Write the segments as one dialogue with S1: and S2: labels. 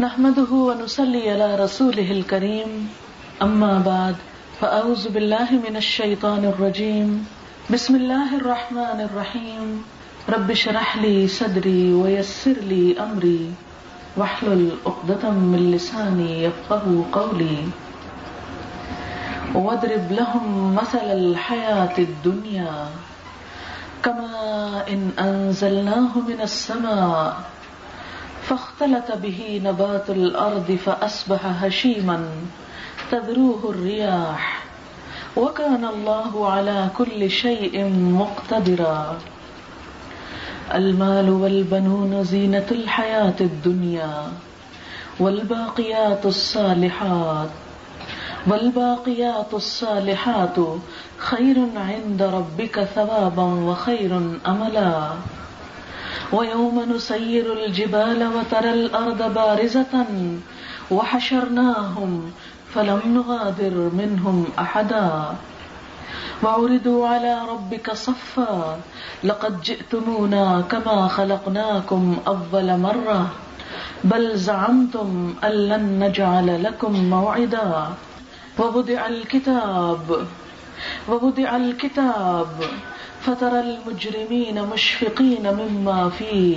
S1: نحمده ونصلي على رسوله الكريم. أما بعد، فأعوذ بالله من الشيطان الرجيم. بسم الله الرحمن الرحيم. رب اشرح لي صدري ويسر لي أمري. واحلل عقدة من لساني يفقه قولي. واضرب لهم مثل الحياة الدنيا. كما إن أنزلناه من السماء فاختلط به نبات الأرض فأصبح هشيما تذروه الرياح وكان الله على كل شيء مقتدرا. المال والبنون زينة الحياة الدنيا والباقيات الصالحات والباقيات الصالحات خير عند ربك ثوابا وخير أملا. ويوم نسير الجبال وترى الأرض بارزة وحشرناهم فلم نغادر منهم أحدا وعرضوا على ربك صفا لقد جئتمونا كما خلقناكم أول مرة بل زعمتم أن لن نجعل لكم موعدا ووضع الكتاب ووضع الكتاب فترى المجرمين مشفقين مما فيه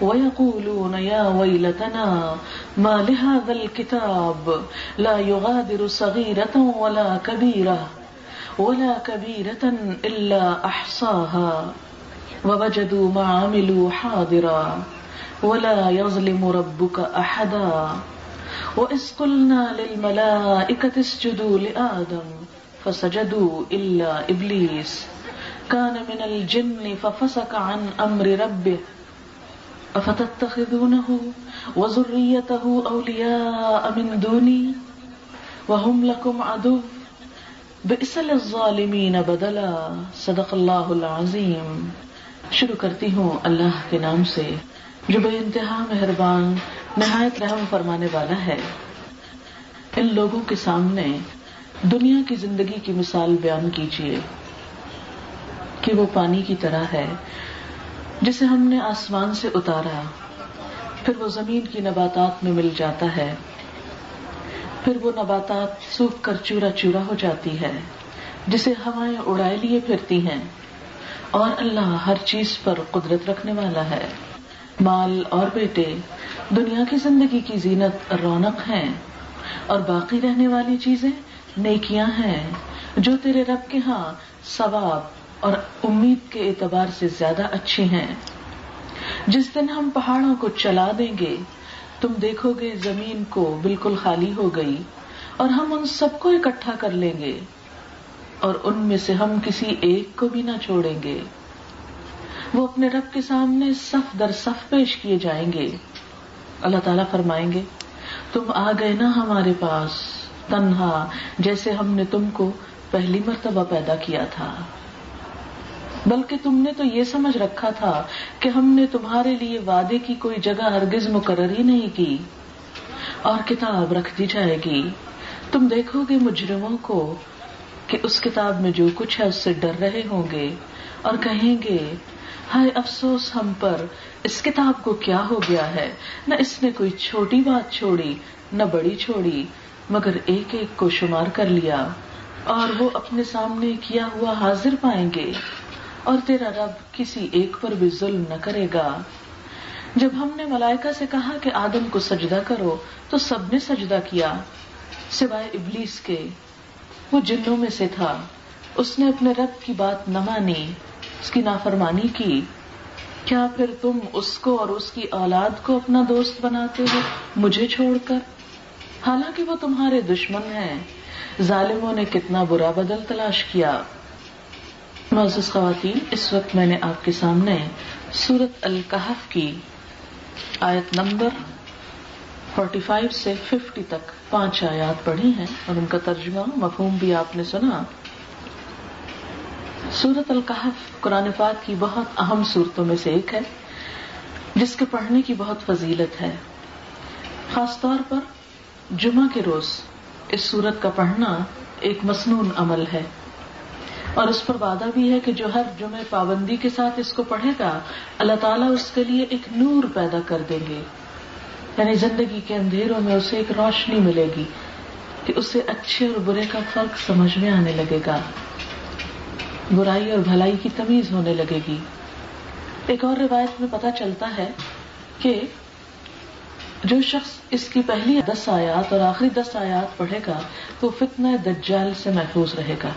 S1: ويقولون يا ويلتنا ما لهذا الكتاب لا يغادر صغيرة ولا كبيرة ولا كبيرة إلا أحصاها ووجدوا ما عملوا حاضرا ولا يظلم ربك أحدا وإذ قلنا للملائكة اسجدوا لآدم فسجدوا إلا إبليس كان من الجن ففسق عن أمر ربه، أفتتخذونه وذريته أولياء من دوني؟ وهم لكم عدو؟ بئس للظالمین بدلا، صدق اللہ العظیم شروع کرتی ہوں اللہ کے نام سے، جو بے انتہا مہربان، نہایت رحم فرمانے والا ہے۔ ان لوگوں کے سامنے دنیا کی زندگی کی مثال بیان کیجیے کہ وہ پانی کی طرح ہے، جسے ہم نے آسمان سے اتارا، پھر وہ زمین کی نباتات میں مل جاتا ہے، پھر وہ نباتات سوکھ کر چورا چورا ہو جاتی ہے، جسے ہوائیں اڑائے لیے پھرتی ہیں، اور اللہ ہر چیز پر قدرت رکھنے والا ہے۔ مال اور بیٹے، دنیا کی زندگی کی زینت رونق ہیں، اور باقی رہنے والی چیزیں نیکیاں ہیں، جو تیرے رب کے ہاں ثواب اور امید کے اعتبار سے زیادہ اچھی ہیں۔ جس دن ہم پہاڑوں کو چلا دیں گے، تم دیکھو گے زمین کو بالکل خالی ہو گئی اور ہم ان سب کو اکٹھا کر لیں گے اور ان میں سے ہم کسی ایک کو بھی نہ چھوڑیں گے۔ وہ اپنے رب کے سامنے صف در صف پیش کیے جائیں گے۔ اللہ تعالیٰ فرمائیں گے، تم آ گئے نا ہمارے پاس، تنہا، جیسے ہم نے تم کو پہلی مرتبہ پیدا کیا تھا۔ بلکہ تم نے تو یہ سمجھ رکھا تھا کہ ہم نے تمہارے لیے وعدے کی کوئی جگہ ہرگز مقرر ہی نہیں کی۔ اور کتاب رکھ دی جائے گی۔ تم دیکھو گے مجرموں کو کہ اس کتاب میں جو کچھ ہے اس سے ڈر رہے ہوں گے اور کہیں گے، ہائے افسوس، ہم پر اس کتاب کو کیا ہو گیا ہے؟ نہ اس نے کوئی چھوٹی بات چھوڑی، نہ بڑی چھوڑی، مگر ایک ایک کو شمار کر لیا اور وہ اپنے سامنے کیا ہوا حاضر پائیں گے۔ اور تیرا رب کسی ایک پر بھی ظلم نہ کرے گا۔ جب ہم نے ملائکہ سے کہا کہ آدم کو سجدہ کرو، تو سب نے سجدہ کیا، سوائے ابلیس کے۔ وہ جنوں میں سے تھا۔ اس نے اپنے رب کی بات نہ مانی، اس کی نافرمانی کی۔ کیا پھر تم اس کو اور اس کی اولاد کو اپنا دوست بناتے ہو، مجھے چھوڑ کر؟ حالانکہ وہ تمہارے دشمن ہیں۔ ظالموں نے کتنا برا بدل تلاش کیا۔ معزز خواتین، اس وقت میں نے آپ کے سامنے سورت القحف کی آیت نمبر 45 سے 50 تک پانچ آیات پڑھی ہیں اور ان کا ترجمہ، مفہوم بھی آپ نے سنا۔ سورت القحف قرآن پاک کی بہت اہم صورتوں میں سے ایک ہے، جس کے پڑھنے کی بہت فضیلت ہے۔ خاص طور پر جمعہ کے روز اس سورت کا پڑھنا ایک مصنون عمل ہے۔ اور اس پر وعدہ بھی ہے کہ جو ہر جمعے پابندی کے ساتھ اس کو پڑھے گا، اللہ تعالیٰ اس کے لیے ایک نور پیدا کر دیں گے۔ یعنی زندگی کے اندھیروں میں اسے ایک روشنی ملے گی کہ اسے اچھے اور برے کا فرق سمجھ میں آنے لگے گا۔ برائی اور بھلائی کی تمیز ہونے لگے گی۔ ایک اور روایت میں پتا چلتا ہے کہ جو شخص اس کی پہلی دس آیات اور آخری دس آیات پڑھے گا وہ فتنہ دجال سے محفوظ رہے گا۔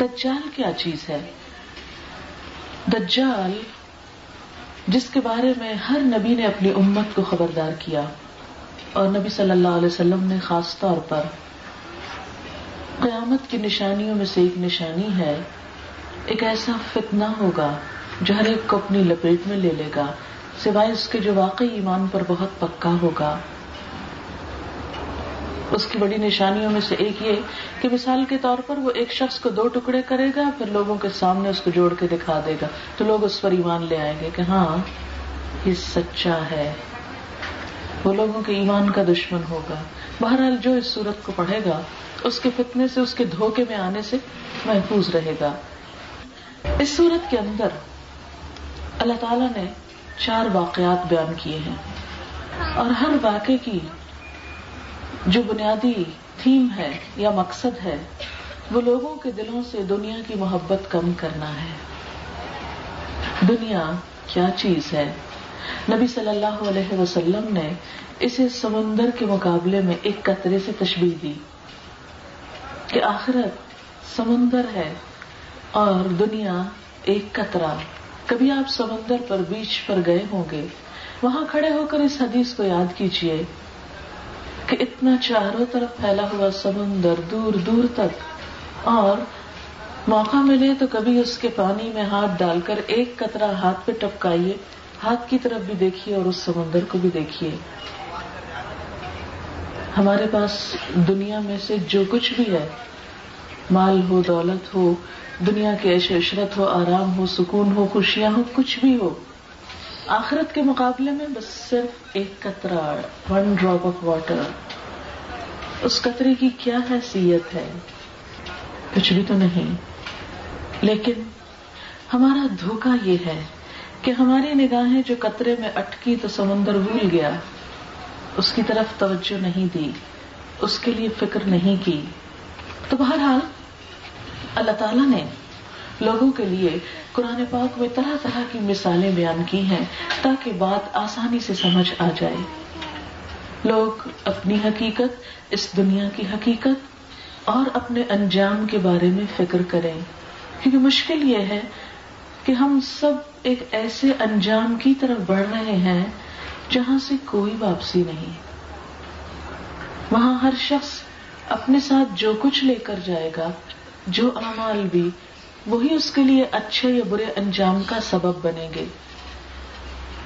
S1: دجال کیا چیز ہے؟ دجال جس کے بارے میں ہر نبی نے اپنی امت کو خبردار کیا اور نبی صلی اللہ علیہ وسلم نے خاص طور پر قیامت کی نشانیوں میں سے ایک نشانی ہے، ایک ایسا فتنہ ہوگا جو ہر ایک کو اپنی لپیٹ میں لے لے گا، سوائے اس کے جو واقعی ایمان پر بہت پکا ہوگا۔ اس کی بڑی نشانیوں میں سے ایک یہ کہ مثال کے طور پر وہ ایک شخص کو دو ٹکڑے کرے گا، پھر لوگوں کے سامنے اس کو جوڑ کے دکھا دے گا۔ تو لوگ اس پر ایمان لے آئیں گے کہ ہاں یہ سچا ہے۔ وہ لوگوں کے ایمان کا دشمن ہوگا۔ بہرحال جو اس صورت کو پڑھے گا، اس کے فتنے سے، اس کے دھوکے میں آنے سے محفوظ رہے گا۔ اس صورت کے اندر اللہ تعالی نے چار واقعات بیان کیے ہیں اور ہر واقعے کی جو بنیادی تھیم ہے یا مقصد ہے، وہ لوگوں کے دلوں سے دنیا کی محبت کم کرنا ہے۔ دنیا کیا چیز ہے؟ نبی صلی اللہ علیہ وسلم نے اسے سمندر کے مقابلے میں ایک قطرے سے تشبیح دی کہ آخرت سمندر ہے اور دنیا ایک قطرہ۔ کبھی آپ سمندر پر بیچ پر گئے ہوں گے، وہاں کھڑے ہو کر اس حدیث کو یاد کیجیے کہ اتنا چاروں طرف پھیلا ہوا سمندر دور دور تک، اور موقع ملے تو کبھی اس کے پانی میں ہاتھ ڈال کر ایک قطرہ ہاتھ پہ ٹپکائیے، ہاتھ کی طرف بھی دیکھیے اور اس سمندر کو بھی دیکھیے۔ ہمارے پاس دنیا میں سے جو کچھ بھی ہے، مال ہو، دولت ہو، دنیا کی عیش عشرت ہو، آرام ہو، سکون ہو، خوشیاں ہو، کچھ بھی ہو آخرت کے مقابلے میں بس صرف ایک قطرہ ون ڈراپ آف واٹر اس قطرے کی کیا حیثیت ہے؟ کچھ بھی تو نہیں. لیکن ہمارا دھوکا یہ ہے کہ ہماری نگاہیں جو قطرے میں اٹکی تو سمندر بھول گیا، اس کی طرف توجہ نہیں دی، اس کے لیے فکر نہیں کی. تو بہرحال اللہ تعالی نے لوگوں کے لیے قرآن پاک میں طرح طرح کی مثالیں بیان کی ہیں تاکہ بات آسانی سے سمجھ آ جائے۔ لوگ اپنی حقیقت، اس دنیا کی حقیقت اور اپنے انجام کے بارے میں فکر کریں۔ کیونکہ مشکل یہ ہے کہ ہم سب ایک ایسے انجام کی طرف بڑھ رہے ہیں جہاں سے کوئی واپسی نہیں۔ وہاں ہر شخص اپنے ساتھ جو کچھ لے کر جائے گا، جو اعمال بھی وہی اس کے لیے اچھے یا برے انجام کا سبب بنے گے۔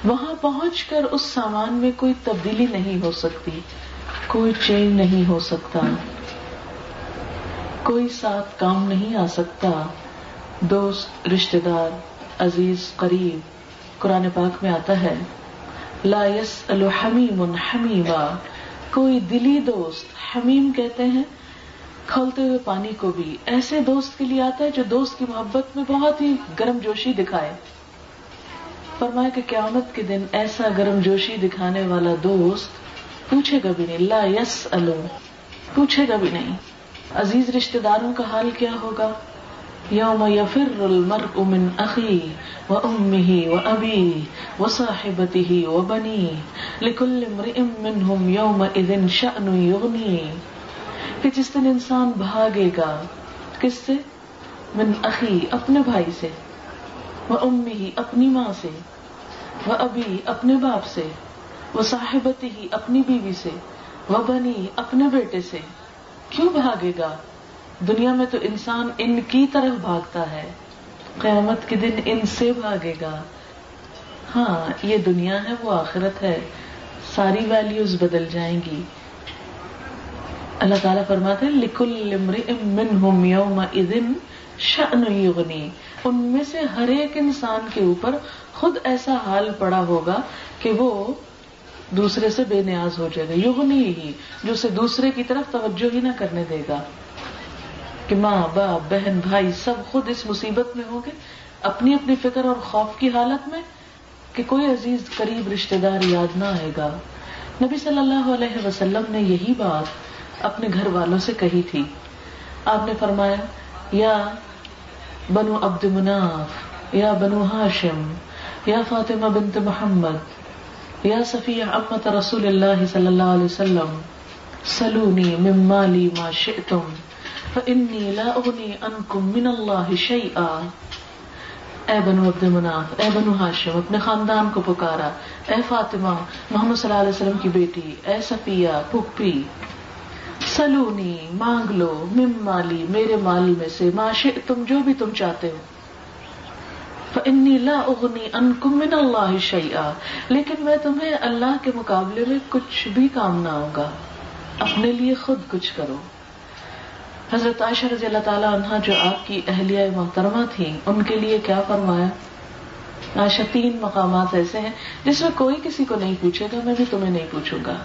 S1: وہاں پہنچ کر اس سامان میں کوئی تبدیلی نہیں ہو سکتی، کوئی چینج نہیں ہو سکتا، کوئی ساتھ کام نہیں آ سکتا۔ دوست رشتے دار، عزیز، قریب، قرآن پاک میں آتا ہے، لا یس الحمیم حمیما۔ کوئی دلی دوست، حمیم کہتے ہیں کھولتے ہوئے پانی کو بھی۔ ایسے دوست کے لیے آتا ہے جو دوست کی محبت میں بہت ہی گرم جوشی دکھائے۔ فرمایا کہ قیامت کے دن ایسا گرم جوشی دکھانے والا دوست پوچھے گا بھی نہیں۔ لا یس الو پوچھے گا بھی نہیں۔ عزیز رشتے داروں کا حال کیا ہوگا؟ یوم یفر المرء من اخی و امه و ابی و صاحبته و بنی لکل امرئ منهم یومئذ شأن یغنی۔ کہ جس دن انسان بھاگے گا، کس سے؟ من اخی، اپنے بھائی سے وہ امی ہی اپنی ماں سے وہ ابھی اپنے باپ سے وہ صاحبتی ہی اپنی بیوی سے وہ بنی، اپنے بیٹے سے۔ کیوں بھاگے گا؟ دنیا میں تو انسان ان کی طرف بھاگتا ہے۔ قیامت کے دن ان سے بھاگے گا۔ ہاں یہ دنیا ہے، وہ آخرت ہے۔ ساری ویلیوز بدل جائیں گی۔ اللہ تعالیٰ فرماتے ہیں لکل منہم یوم شأن یغنی ان میں سے ہر ایک انسان کے اوپر خود ایسا حال پڑا ہوگا کہ وہ دوسرے سے بے نیاز ہو جائے گا۔ یغنی ہی، جو اسے دوسرے کی طرف توجہ ہی نہ کرنے دے گا۔ کہ ماں، باپ، بہن، بھائی سب خود اس مصیبت میں ہوں گے، اپنی اپنی فکر اور خوف کی حالت میں کہ کوئی عزیز، قریب رشتے دار یاد نہ آئے گا۔ نبی صلی اللہ علیہ وسلم نے یہی بات اپنے گھر والوں سے کہی تھی۔ آپ نے فرمایا، یا بنو عبد مناف، یا بنو ہاشم، یا فاطمہ بنت محمد، یا صفیہ امت رسول اللہ صلی اللہ علیہ وسلم، سلونی من مالی ما شئتم فانی لا اغنی انکم من اللہ شیئا۔ اے بنو عبد مناف، اے بنو ہاشم، اپنے خاندان کو پکارا۔ اے فاطمہ، محمد صلی اللہ علیہ وسلم کی بیٹی، اے صفیہ، پھپھی۔ سلونی مانگ لو مم مالی، میرے مال میں سے معاش تم جو بھی تم چاہتے ہو۔ فانی لا اغنی انکم من اللہ شیئا لیکن میں تمہیں اللہ کے مقابلے میں کچھ بھی کام نہ ہوگا اپنے لیے خود کچھ کرو۔ حضرت عائشہ رضی اللہ تعالیٰ عنہ جو آپ کی اہلیہ محترمہ تھی ان کے لیے کیا فرمایا؟ عائشہ تین مقامات ایسے ہیں جس میں کوئی کسی کو نہیں پوچھے گا، میں بھی تمہیں نہیں پوچھوں گا۔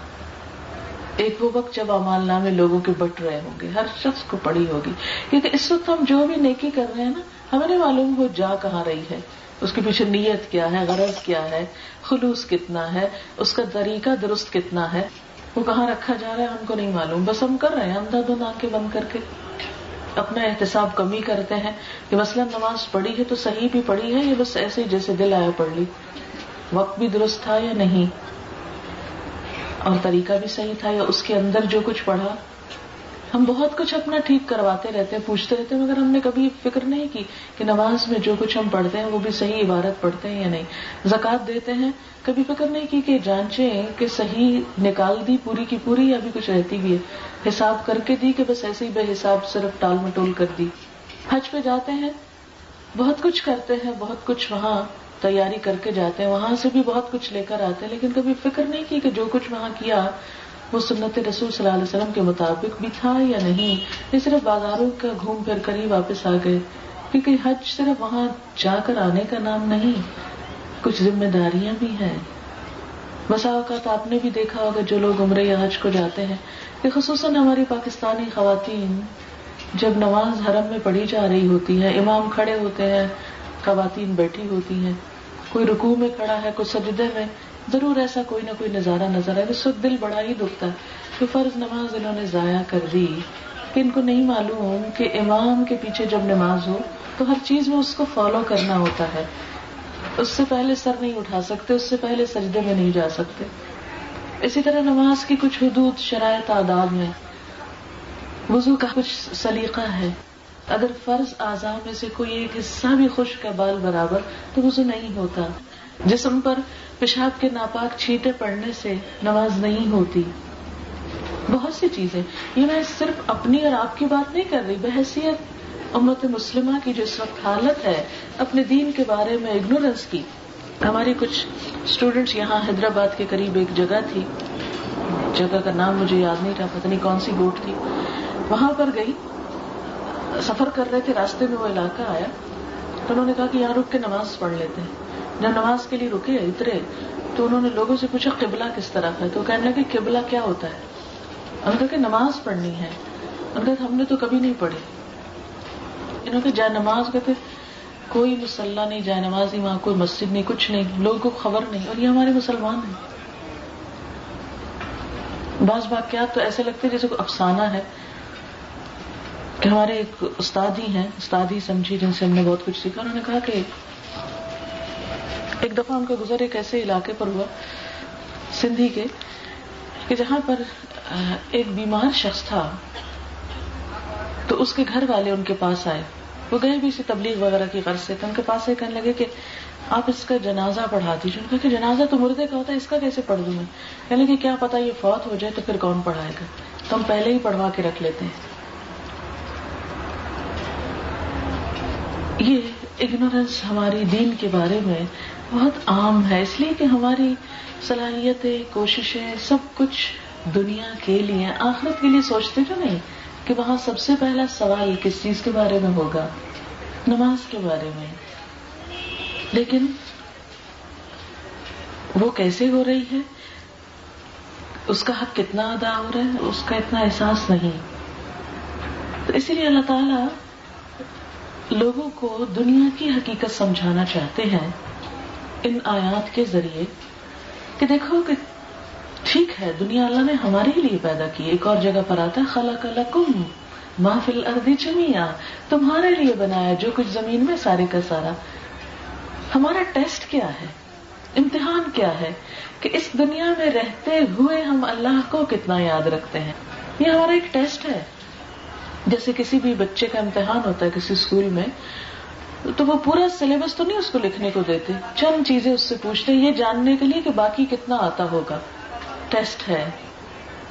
S1: ایک وہ وقت جب امال نامے لوگوں کے بٹ رہے ہوں گے، ہر شخص کو پڑی ہوگی۔ کیونکہ اس وقت ہم جو بھی نیکی کر رہے ہیں نا، ہمیں نہیں معلوم وہ جا کہاں رہی ہے۔ اس کے پیچھے نیت کیا ہے، غرض کیا ہے، خلوص کتنا ہے، اس کا طریقہ درست کتنا ہے۔ وہ کہاں رکھا جا رہا ہے، ہم کو نہیں معلوم۔ بس ہم کر رہے ہیں، اندھا دھند آنکھیں بند کر کے۔ اپنا احتساب کمی کرتے ہیں کہ مثلاً نماز پڑھی ہے تو صحیح بھی پڑھی ہے یا بس ایسے ہی جیسے دل آیا پڑھ لی۔ وقت بھی درست تھا یا نہیں؟ اور طریقہ بھی صحیح تھا یا اس کے اندر جو کچھ پڑھا، ہم بہت کچھ اپنا ٹھیک کرواتے رہتے ہیں پوچھتے رہتے ہیں مگر ہم نے کبھی فکر نہیں کی کہ نماز میں جو کچھ ہم پڑھتے ہیں وہ بھی صحیح عبارت پڑھتے ہیں یا نہیں۔ زکات دیتے ہیں، کبھی فکر نہیں کی کہ جانچے کہ صحیح نکال دی پوری کی پوری یا بھی کچھ رہتی بھی ہے۔ حساب کر کے دی کہ بس ایسے ہی بے حساب صرف ٹال مٹول کر دی۔ حج پہ جاتے ہیں، بہت کچھ کرتے ہیں، بہت کچھ وہاں تیاری کر کے جاتے ہیں، وہاں سے بھی بہت کچھ لے کر آتے ہیں، لیکن کبھی فکر نہیں کی کہ جو کچھ وہاں کیا وہ سنت رسول صلی اللہ علیہ وسلم کے مطابق بھی تھا یا نہیں۔ یہ صرف بازاروں کا گھوم پھر کر ہی واپس آ گئے، کیونکہ حج صرف وہاں جا کر آنے کا نام نہیں، کچھ ذمہ داریاں بھی ہیں۔ بسا اوقات آپ نے بھی دیکھا ہوگا جو لوگ عمرے یا حج کو جاتے ہیں، کہ خصوصاً ہماری پاکستانی خواتین جب نماز حرم میں پڑھی جا رہی ہوتی ہے امام کھڑے ہوتے ہیں خواتین بیٹھی ہوتی ہیں، کوئی رکوع میں کھڑا ہے، کوئی سجدے میں، ضرور ایسا کوئی نہ کوئی نظارہ نظر آئے اس وقت دل بڑا ہی دکھتا ہے۔ کہ فرض نماز انہوں نے ضائع کر دی کہ ان کو نہیں معلوم کہ امام کے پیچھے جب نماز ہو تو ہر چیز میں اس کو فالو کرنا ہوتا ہے۔ اس سے پہلے سر نہیں اٹھا سکتے، اس سے پہلے سجدے میں نہیں جا سکتے۔ اسی طرح نماز کی کچھ حدود، شرائط تعداد میں وضو کا کچھ سلیقہ ہے۔ اگر فرض اعضاء میں سے کوئی ایک حصہ بھی خشک ہے بال برابر تو وضو نہیں ہوتا۔ جسم پر پیشاب کے ناپاک چھیٹے پڑنے سے نماز نہیں ہوتی۔ بہت سی چیزیں۔ یہ میں صرف اپنی اور آپ کی بات نہیں کر رہی، بحثیت۔ امت مسلمہ کی جو اس وقت حالت ہے، اپنے دین کے بارے میں اگنورینس کی۔ ہماری کچھ اسٹوڈینٹس یہاں حیدرآباد کے قریب ایک جگہ تھی۔ جگہ کا نام مجھے یاد نہیں رہا پتہ نہیں کون سی گوٹ تھی۔ وہاں پر گئی۔ سفر کر رہے تھے، راستے میں وہ علاقہ آیا۔ تو انہوں نے کہا کہ یہاں رک کے نماز پڑھ لیتے ہیں۔ جب نماز کے لیے رکے، اترے، تو انہوں نے لوگوں سے پوچھا، قبلہ کس طرح ہے؟ تو کہنے لگے، قبلہ کیا ہوتا ہے؟ انہوں نے کہا کہ نماز پڑھنی ہے۔ انہوں نے کہا ہم نے تو کبھی نہیں پڑھی۔ انہوں نے جائے نماز کہتے کوئی مسلح نہیں، جائے نماز نہیں، وہاں کوئی مسجد نہیں، کچھ نہیں، لوگوں کو خبر نہیں۔ اور یہ ہمارے مسلمان ہیں۔ بعض واقعات تو ایسے لگتے جیسے کوئی افسانہ ہے۔ کہ ہمارے ایک استاد ہی ہیں استاد ہی سمجھی، جن سے ہم نے بہت کچھ سیکھا، انہوں نے کہا کہ ایک دفعہ ان کا گزر ایک ایسے علاقے پر ہوا، سندھی کے، کہ جہاں پر ایک بیمار شخص تھا، تو اس کے گھر والے ان کے پاس آئے۔ وہ گئے بھی اسی تبلیغ وغیرہ کی غرض سے، تو ان کے پاس کہنے لگے کہ آپ اس کا جنازہ پڑھا دیجیے ان کا کہ جنازہ تو مردے کا ہوتا ہے، اس کا کیسے پڑھ دوں میں؟ یعنی کہنے لگے کیا پتا یہ فوت ہو جائے تو پھر کون پڑھائے گا؟ تو ہم پہلے ہی پڑھوا کے رکھ لیتے ہیں۔ یہ اگنورینس ہماری دین کے بارے میں بہت عام ہے، اس لیے کہ ہماری صلاحیتیں، کوششیں سب کچھ دنیا کے لیے، آخرت کے لیے سوچتے جو نہیں کہ وہاں سب سے پہلا سوال کس چیز کے بارے میں ہوگا؟ نماز کے بارے میں۔ لیکن وہ کیسے ہو رہی ہے؟ اس کا حق کتنا ادا ہو رہا ہے؟ اس کا اتنا احساس نہیں۔ تو اسی لیے اللہ تعالی لوگوں کو دنیا کی حقیقت سمجھانا چاہتے ہیں ان آیات کے ذریعے کہ دیکھو کہ ٹھیک ہے، دنیا اللہ نے ہمارے ہی لیے پیدا کی، ایک اور جگہ پر آتا ہے خلا کلا کم محفل اردی چمیا تمہارے لیے بنایا جو کچھ زمین میں سارے کا سارا۔ ہمارا ٹیسٹ کیا ہے؟ امتحان کیا ہے کہ اس دنیا میں رہتے ہوئے ہم اللہ کو کتنا یاد رکھتے ہیں؟ یہ ہمارا ایک ٹیسٹ ہے۔ جیسے کسی بھی بچے کا امتحان ہوتا ہے کسی اسکول میں، تو وہ پورا سلیبس تو نہیں اس کو لکھنے کو دیتے۔ چند چیزیں اس سے پوچھتے یہ جاننے کے لیے کہ باقی کتنا آتا ہوگا۔ ٹیسٹ ہے۔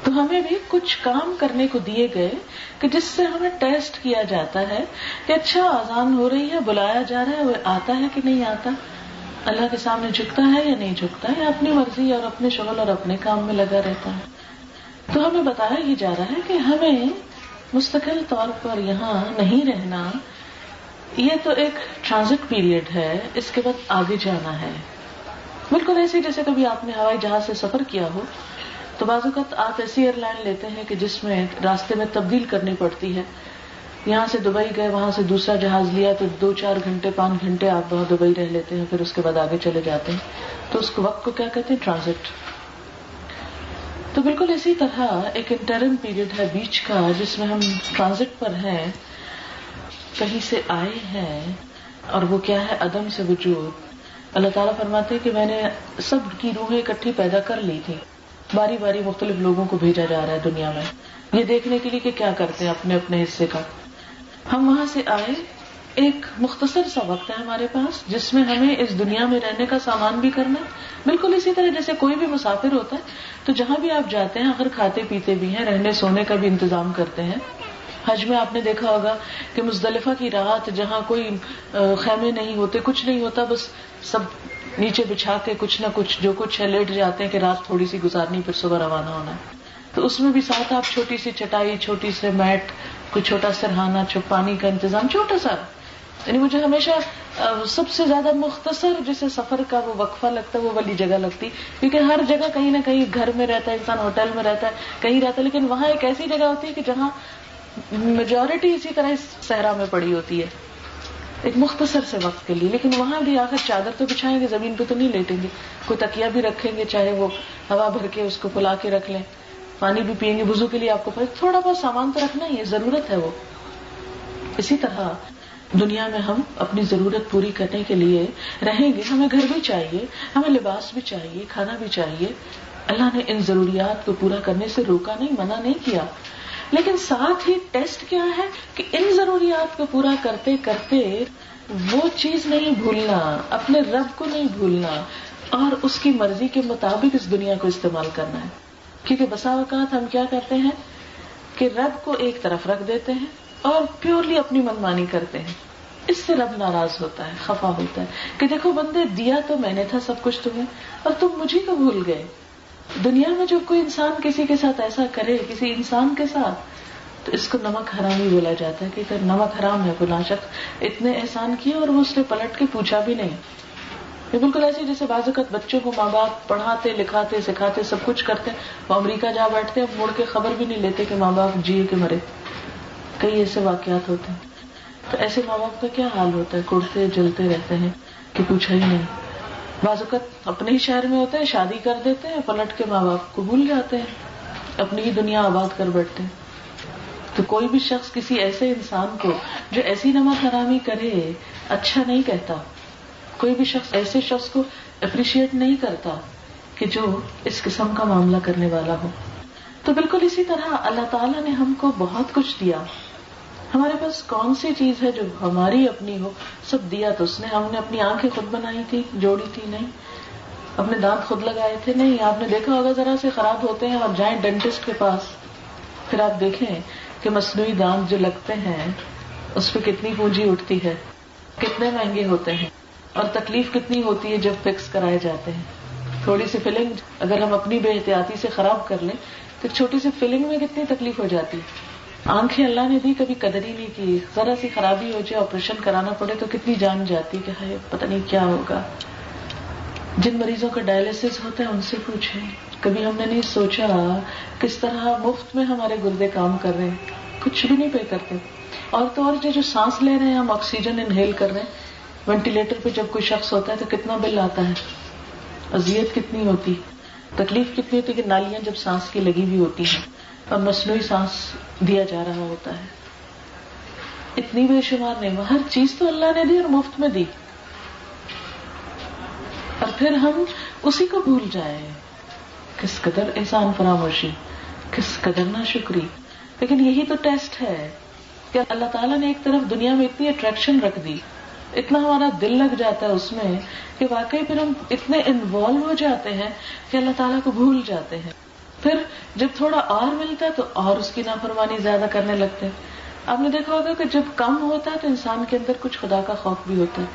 S1: تو ہمیں بھی کچھ کام کرنے کو دیے گئے کہ جس سے ہمیں ٹیسٹ کیا جاتا ہے کہ اچھا آزان ہو رہی ہے، بلایا جا رہا ہے، وہ آتا ہے کہ نہیں آتا؟ اللہ کے سامنے جھکتا ہے یا نہیں جھکتا؟ ہے اپنی مرضی اور اپنے شغل اور اپنے کام میں لگا رہتا ہے۔ تو ہمیں بتایا ہی جا رہا ہے کہ ہمیں مستقل طور پر یہاں نہیں رہنا، یہ تو ایک ٹرانزٹ پیریڈ ہے، اس کے بعد آگے جانا ہے۔ بالکل ایسے جیسے کبھی آپ نے ہوائی جہاز سے سفر کیا ہو، تو بعض اوقات آپ ایسی ایئر لائن لیتے ہیں کہ جس میں راستے میں تبدیل کرنی پڑتی ہے۔ یہاں سے دبئی گئے، وہاں سے دوسرا جہاز لیا، تو دو چار گھنٹے، پانچ گھنٹے آپ وہاں دبئی رہ لیتے ہیں، پھر اس کے بعد آگے چلے جاتے ہیں۔ تو اس کو وقت کو کیا کہتے ہیں؟ ٹرانزٹ تو بالکل اسی طرح ایک انٹرن پیریڈ ہے بیچ کا، جس میں ہم ٹرانزٹ پر ہیں، کہیں سے آئے ہیں، اور وہ کیا ہے؟ عدم سے وجود۔ اللہ تعالیٰ فرماتے کہ میں نے سب کی روحیں اکٹھی پیدا کر لی تھی باری باری مختلف لوگوں کو بھیجا جا رہا ہے دنیا میں۔ یہ دیکھنے کے لیے کہ کیا کرتے ہیں اپنے اپنے حصے کا۔ ہم وہاں سے آئے ایک مختصر سا وقت ہے ہمارے پاس، جس میں ہمیں اس دنیا میں رہنے کا سامان بھی کرنا ہے۔ بالکل اسی طرح جیسے کوئی بھی مسافر ہوتا ہے، تو جہاں بھی آپ جاتے ہیں، اگر کھاتے پیتے بھی ہیں، رہنے سونے کا بھی انتظام کرتے ہیں۔ حج میں آپ نے دیکھا ہوگا کہ مزدلفہ کی رات جہاں کوئی خیمے نہیں ہوتے، کچھ نہیں ہوتا، بس سب نیچے بچھا کے کچھ نہ کچھ، جو کچھ ہے، لیٹ جاتے ہیں کہ رات تھوڑی سی گزارنی، پھر صبح روانہ ہونا ہے۔ تو اس میں بھی ساتھ آپ چھوٹی سی چٹائی، چھوٹی سے میٹ، کوئی چھوٹا سرہانا پانی کا انتظام، چھوٹا سا۔ یعنی مجھے ہمیشہ سب سے زیادہ مختصر جسے سفر کا وہ وقفہ لگتا ہے، وہ والی جگہ لگتی۔ کیونکہ ہر جگہ کہیں نہ کہیں گھر میں رہتا ہے، انسان ہوٹل میں رہتا ہے، کہیں رہتا ہے، لیکن وہاں ایک ایسی جگہ ہوتی ہے کہ جہاں میجورٹی اسی طرح اس صحرا میں پڑی ہوتی ہے۔ ایک مختصر سے وقت کے لیے۔ لیکن وہاں بھی آخر چادر تو بچھائیں گے، زمین پہ تو نہیں لیٹیں گے۔ کوئی تکیا بھی رکھیں گے، چاہے وہ ہوا بھر کے اس کو پلا کے رکھ لیں۔ پانی بھی پیئیں گے وزو کے لیے آپ کو تھوڑا بہت سامان تو رکھنا ہی ہے، ضرورت ہے وہ۔ اسی طرح دنیا میں ہم اپنی ضرورت پوری کرنے کے لیے رہیں گے۔ ہمیں گھر بھی چاہیے، ہمیں لباس بھی چاہیے، کھانا بھی چاہیے۔ اللہ نے ان ضروریات کو پورا کرنے سے روکا نہیں، منع نہیں کیا۔ لیکن ساتھ ہی ٹیسٹ کیا ہے کہ ان ضروریات کو پورا کرتے کرتے وہ چیز نہیں بھولنا، اپنے رب کو نہیں بھولنا اور اس کی مرضی کے مطابق اس دنیا کو استعمال کرنا ہے۔ کیونکہ بسا اوقات ہم کیا کرتے ہیں کہ رب کو ایک طرف رکھ دیتے ہیں اور پیورلی اپنی منمانی کرتے ہیں۔ اس سے رب ناراض ہوتا ہے، خفا ہوتا ہے کہ دیکھو بندے، دیا تو میں نے تھا سب کچھ تمہیں، اور تم مجھے کو بھول گئے۔ دنیا میں جو کوئی انسان کسی کے ساتھ ایسا کرے، کسی انسان کے ساتھ، تو اس کو نمک حرام ہی بولا جاتا ہے کہ نمک حرام ہے کوئی ناشک اتنے احسان کیے اور وہ اس نے پلٹ کے پوچھا بھی نہیں۔ یہ بالکل ایسے جیسے بعض اوقات بچوں کو ماں باپ پڑھاتے، لکھاتے، سکھاتے، سب کچھ کرتے، وہ امریکہ جا بیٹھتے ہیں مڑ کے خبر بھی نہیں لیتے کہ ماں باپ جیے کہ مرے۔ کئی ایسے واقعات ہوتے ہیں۔ تو ایسے ماں باپ کا کیا حال ہوتا ہے؟ کڑتے جلتے رہتے ہیں کہ پوچھا ہی نہیں۔ بعض اوقات اپنے ہی شہر میں ہوتے ہیں، شادی کر دیتے ہیں، پلٹ کے ماں باپ کو بھول جاتے ہیں۔ اپنی ہی دنیا آباد کر بیٹھتے ہیں۔ تو کوئی بھی شخص کسی ایسے انسان کو جو ایسی نمک حرامی کرے اچھا نہیں کہتا۔ کوئی بھی شخص ایسے شخص کو اپریشیٹ نہیں کرتا کہ جو اس قسم کا معاملہ کرنے والا ہو۔ تو بالکل اسی طرح اللہ تعالیٰ نے ہم کو بہت کچھ دیا۔ ہمارے پاس کون سی چیز ہے جو ہماری اپنی ہو؟ سب دیا تو اس نے۔ ہم نے اپنی آنکھیں خود بنائی تھی، جوڑی تھی، نہیں۔ اپنے دانت خود لگائے تھے، نہیں۔ آپ نے دیکھا ہوگا ذرا سے خراب ہوتے ہیں اور جائیں ڈینٹسٹ کے پاس۔ پھر آپ دیکھیں کہ مصنوعی دانت جو لگتے ہیں، اس پہ کتنی پونجی اٹھتی ہے، کتنے مہنگے ہوتے ہیں اور تکلیف کتنی ہوتی ہے جب فکس کرائے جاتے ہیں۔ تھوڑی سی فلنگ اگر ہم اپنی بے احتیاطی سے خراب کر لیں، تو چھوٹی سی فلنگ میں کتنی تکلیف ہو جاتی ہے؟ آنکھیں اللہ نے دی کبھی قدر ہی نہیں کی۔ ذرا سی خرابی ہو جائے آپریشن کرانا پڑے تو کتنی جان جاتی کہ ہائے، پتہ نہیں کیا ہوگا۔ جن مریضوں کا ڈائلسس ہوتا ہے، ان سے پوچھیں۔ کبھی ہم نے نہیں سوچا کس طرح مفت میں ہمارے گردے کام کر رہے ہیں۔ کچھ بھی نہیں پے کرتے۔ اور تو اور جو سانس لے رہے ہیں، ہم آکسیجن انہیل کر رہے ہیں۔ وینٹیلیٹر پہ جب کوئی شخص ہوتا ہے تو کتنا بل آتا ہے۔ ازیت کتنی ہوتی۔ تکلیف کتنی ہوتی کہ نالیاں جب سانس کی لگی ہوئی ہوتی ہیں۔ اور مصنوعی سانس دیا جا رہا ہوتا ہے۔ اتنی بے شمار نہیں ہر چیز تو اللہ نے دی اور مفت میں دی۔ اور پھر ہم اسی کو بھول جائیں۔ کس قدر احسان فراموشی، کس قدر نہ شکری لیکن یہی تو ٹیسٹ ہے کہ اللہ تعالیٰ نے ایک طرف دنیا میں اتنی اٹریکشن رکھ دی، اتنا ہمارا دل لگ جاتا ہے اس میں کہ واقعی پھر ہم اتنے انوالو ہو جاتے ہیں کہ اللہ تعالیٰ کو بھول جاتے ہیں۔ پھر جب تھوڑا اور ملتا ہے تو اور اس کی نافرمانی زیادہ کرنے لگتے ہیں۔ آپ نے دیکھا ہوگا کہ جب کم ہوتا ہے تو انسان کے اندر کچھ خدا کا خوف بھی ہوتا ہے۔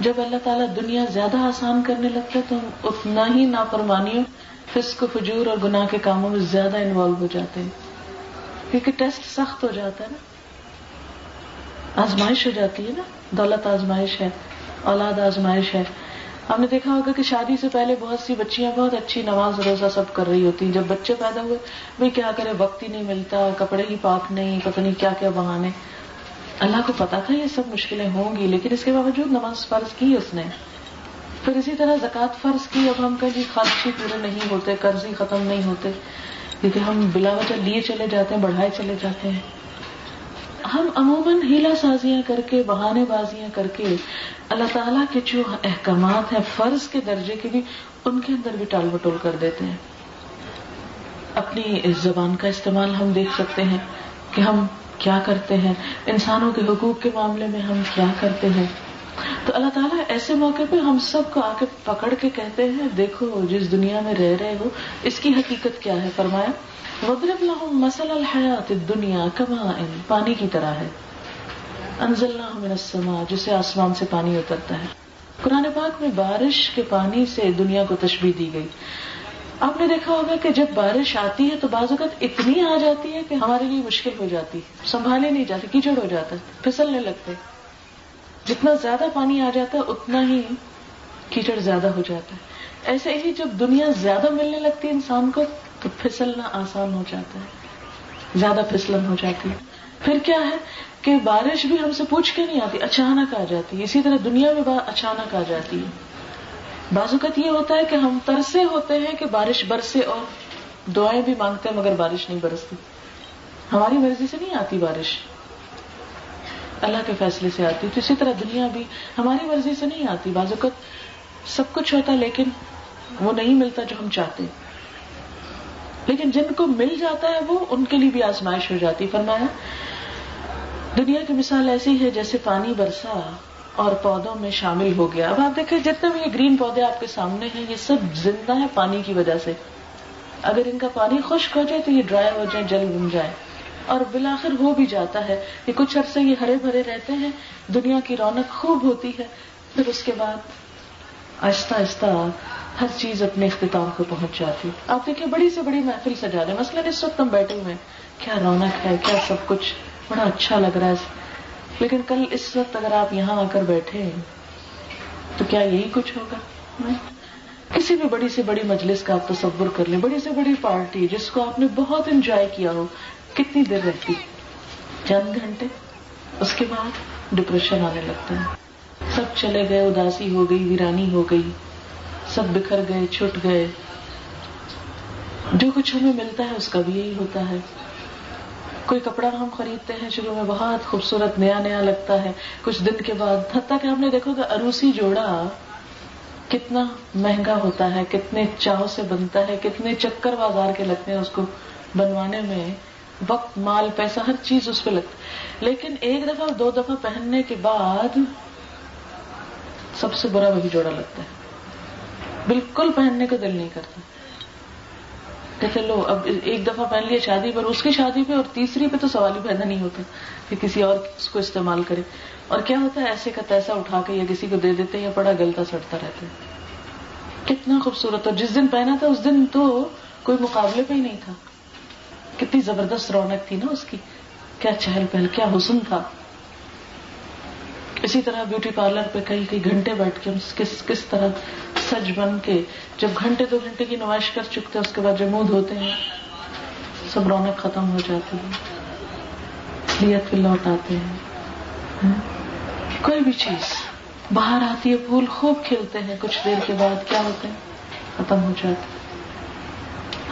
S1: جب اللہ تعالیٰ دنیا زیادہ آسان کرنے لگتا ہے تو ہم اتنا ہی نافرمانیوں، فسق فجور اور گناہ کے کاموں میں زیادہ انوالو ہو جاتے ہیں۔ کیونکہ ٹیسٹ سخت ہو جاتا ہے نا۔ آزمائش ہو جاتی ہے نا۔ دولت آزمائش ہے، اولاد آزمائش ہے۔ ہم نے دیکھا ہوگا کہ شادی سے پہلے بہت سی بچیاں بہت اچھی نماز روزہ سب کر رہی ہوتی ہیں۔ جب بچے پیدا ہوئے بھائی کیا کرے؟ وقت ہی نہیں ملتا، کپڑے ہی پاک نہیں، پتہ نہیں کیا کیا بہانے۔ اللہ کو پتا تھا یہ سب مشکلیں ہوں گی، لیکن اس کے باوجود نماز فرض کی اس نے۔ پھر اسی طرح زکوٰۃ فرض کی، اب ہم کہیں جی خرچ ہی پورے نہیں ہوتے قرض ہی ختم نہیں ہوتے، کیونکہ ہم بلا وجہ لیے چلے جاتے ہیں، بڑھائے چلے جاتے ہیں۔ ہم عموماً ہیلا سازیاں کر کے، بہانے بازیاں کر کے اللہ تعالیٰ کے جو احکامات ہیں، فرض کے درجے کے بھی ان کے اندر بھی ٹال بٹول کر دیتے ہیں۔ اپنی اس زبان کا استعمال ہم دیکھ سکتے ہیں کہ ہم کیا کرتے ہیں، انسانوں کے حقوق کے معاملے میں ہم کیا کرتے ہیں۔ تو اللہ تعالیٰ ایسے موقع پہ ہم سب کو آ کے پکڑ کے کہتے ہیں، دیکھو جس دنیا میں رہ رہے ہو، اس کی حقیقت کیا ہے؟ فرمایا وضرب لهم مثل الحیات الدنیا کما پانی کی طرح ہے۔ انزلنا من السماء، جسے آسمان سے پانی اترتا ہے۔ قرآن پاک میں بارش کے پانی سے دنیا کو تشبیح دی گئی۔ آپ نے دیکھا ہوگا کہ جب بارش آتی ہے تو بعض اوقات اتنی آ جاتی ہے کہ ہمارے لیے مشکل ہو جاتی ہے، سنبھالے نہیں جاتی کیچڑ ہو جاتا ہے، پھسلنے لگتے جتنا زیادہ پانی آ جاتا ہے، اتنا ہی کیچڑ زیادہ ہو جاتا ہے۔ ایسے ہی جب دنیا زیادہ ملنے لگتی ہے انسان کو تو پھسلنا آسان ہو جاتا ہے، زیادہ پھسلن ہو جاتی ہے۔ پھر کیا ہے کہ بارش بھی ہم سے پوچھ کے نہیں آتی، اچانک آ جاتی ہے۔ اسی طرح دنیا میں اچانک آ جاتی ہے۔ بعض اوقات یہ ہوتا ہے کہ ہم ترسے ہوتے ہیں کہ بارش برسے اور دعائیں بھی مانگتے ہیں مگر بارش نہیں برستی۔ ہماری مرضی سے نہیں آتی بارش۔ اللہ کے فیصلے سے آتی تو اسی طرح دنیا بھی ہماری مرضی سے نہیں آتی۔ بعض اوقات سب کچھ ہوتا لیکن وہ نہیں ملتا جو ہم چاہتے۔ لیکن جن کو مل جاتا ہے وہ ان کے لیے بھی آزمائش ہو جاتی فرمایا، دنیا کی مثال ایسی ہے جیسے پانی برسا اور پودوں میں شامل ہو گیا۔ اب آپ دیکھیں، جتنے بھی یہ گرین پودے آپ کے سامنے ہیں، یہ سب زندہ ہے پانی کی وجہ سے۔ اگر ان کا پانی خشک ہو جائے تو یہ ڈرائی ہو جائے، جل بن جائے۔ اور بلاخر ہو بھی جاتا ہے کہ کچھ عرصے یہ ہرے بھرے رہتے ہیں، دنیا کی رونق خوب ہوتی ہے۔ پھر اس کے بعد آہستہ آہستہ ہر چیز اپنے اختتام کو پہنچ جاتی آپ دیکھیں، بڑی سے بڑی محفل سجا رہے مثلاً اس وقت ہم بیٹھے ہوئے کیا رونق ہے، کیا سب کچھ بڑا اچھا لگ رہا ہے۔ لیکن کل اس وقت اگر آپ یہاں آ کر بیٹھے، تو کیا یہی کچھ ہوگا؟ کسی بھی بڑی سے بڑی مجلس کا آپ تصور کر لیں۔ بڑی سے بڑی پارٹی، جس کو آپ نے بہت انجوائے کیا ہو، کتنی دیر رہتی؟ چند گھنٹے؟ اس کے بعد ڈپریشن آنے لگتا ہے۔ سب چلے گئے، اداسی ہو گئی، ویرانی ہو گئی۔ سب بکھر گئے، چھٹ گئے۔ جو کچھ ہمیں ملتا ہے، اس کا بھی یہی ہوتا ہے۔ کوئی کپڑا ہم خریدتے ہیں شروع میں بہت خوبصورت، نیا نیا لگتا ہے۔ کچھ دن کے بعد، حتیٰ کہ ہم نے دیکھو کہ اروسی جوڑا کتنا مہنگا ہوتا ہے، کتنے چاؤ سے بنتا ہے، کتنے چکر بازار کے لگتے ہیں اس کو بنوانے میں۔ وقت، مال، پیسہ، ہر چیز اس پہ لگتی لیکن ایک دفعہ دو دفعہ پہننے کے بعد، سب سے برا وہی جوڑا لگتا ہے۔ بالکل پہننے کا دل نہیں کرتا۔ کہتے لو اب ایک دفعہ پہن لیا شادی پر، اس کی شادی پہ اور تیسری پہ تو سوال ہی پیدا نہیں ہوتا کہ کسی اور اس کو استعمال کرے۔ اور کیا ہوتا ہے، ایسے کا تیسا اٹھا کے یا کسی کو دے دیتے یا بڑا گلتا سڑتا رہتا ہے۔ کتنا خوبصورت۔ اور جس دن پہنا تھا، اس دن تو کوئی مقابلے پہ ہی نہیں تھا۔ کتنی زبردست رونق تھی نا اس کی۔ کیا چہل پہل، کیا حسن تھا۔ اسی طرح بیوٹی پارلر پہ کئی کئی گھنٹے بیٹھ کے کس کس طرح سج بن کے جب گھنٹے دو گھنٹے کی نمائش کر چکتے ہیں، اس کے بعد جب منہ دھوتے ہیں، سب رونق ختم ہو جاتی ہے۔ نیت پہ لوٹ آتے ہیں۔ ہاں؟ کوئی بھی چیز۔ باہر آتی ہے، پھول خوب کھلتے ہیں۔ کچھ دیر کے بعد کیا ہوتے ہیں ختم ہو جاتے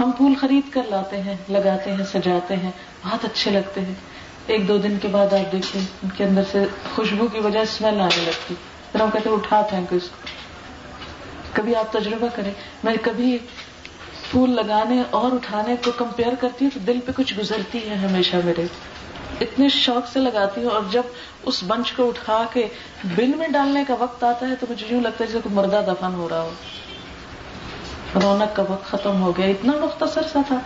S1: ہم پھول خرید کر لاتے ہیں، لگاتے ہیں، سجاتے ہیں۔ بہت اچھے لگتے ہیں۔ ایک دو دن کے بعد آپ دیکھیں، ان کے اندر سے خوشبو کی وجہ اسمیل آنے لگتی۔ پھر ہم کہتے اٹھا پھینکو اس کو۔ کبھی آپ تجربہ کریں، میں کبھی پھول لگانے اور اٹھانے کو کمپیئر کرتی ہوں تو دل پہ کچھ گزرتی ہے ہمیشہ میرے۔ اتنے شوق سے لگاتی ہوں اور جب اس بنچ کو اٹھا کے بن میں ڈالنے کا وقت آتا ہے تو مجھے یوں لگتا ہے جیسے کوئی مردہ دفن ہو رہا ہو۔ رونق کا وقت ختم ہو گیا۔ اتنا مختصر سا تھا۔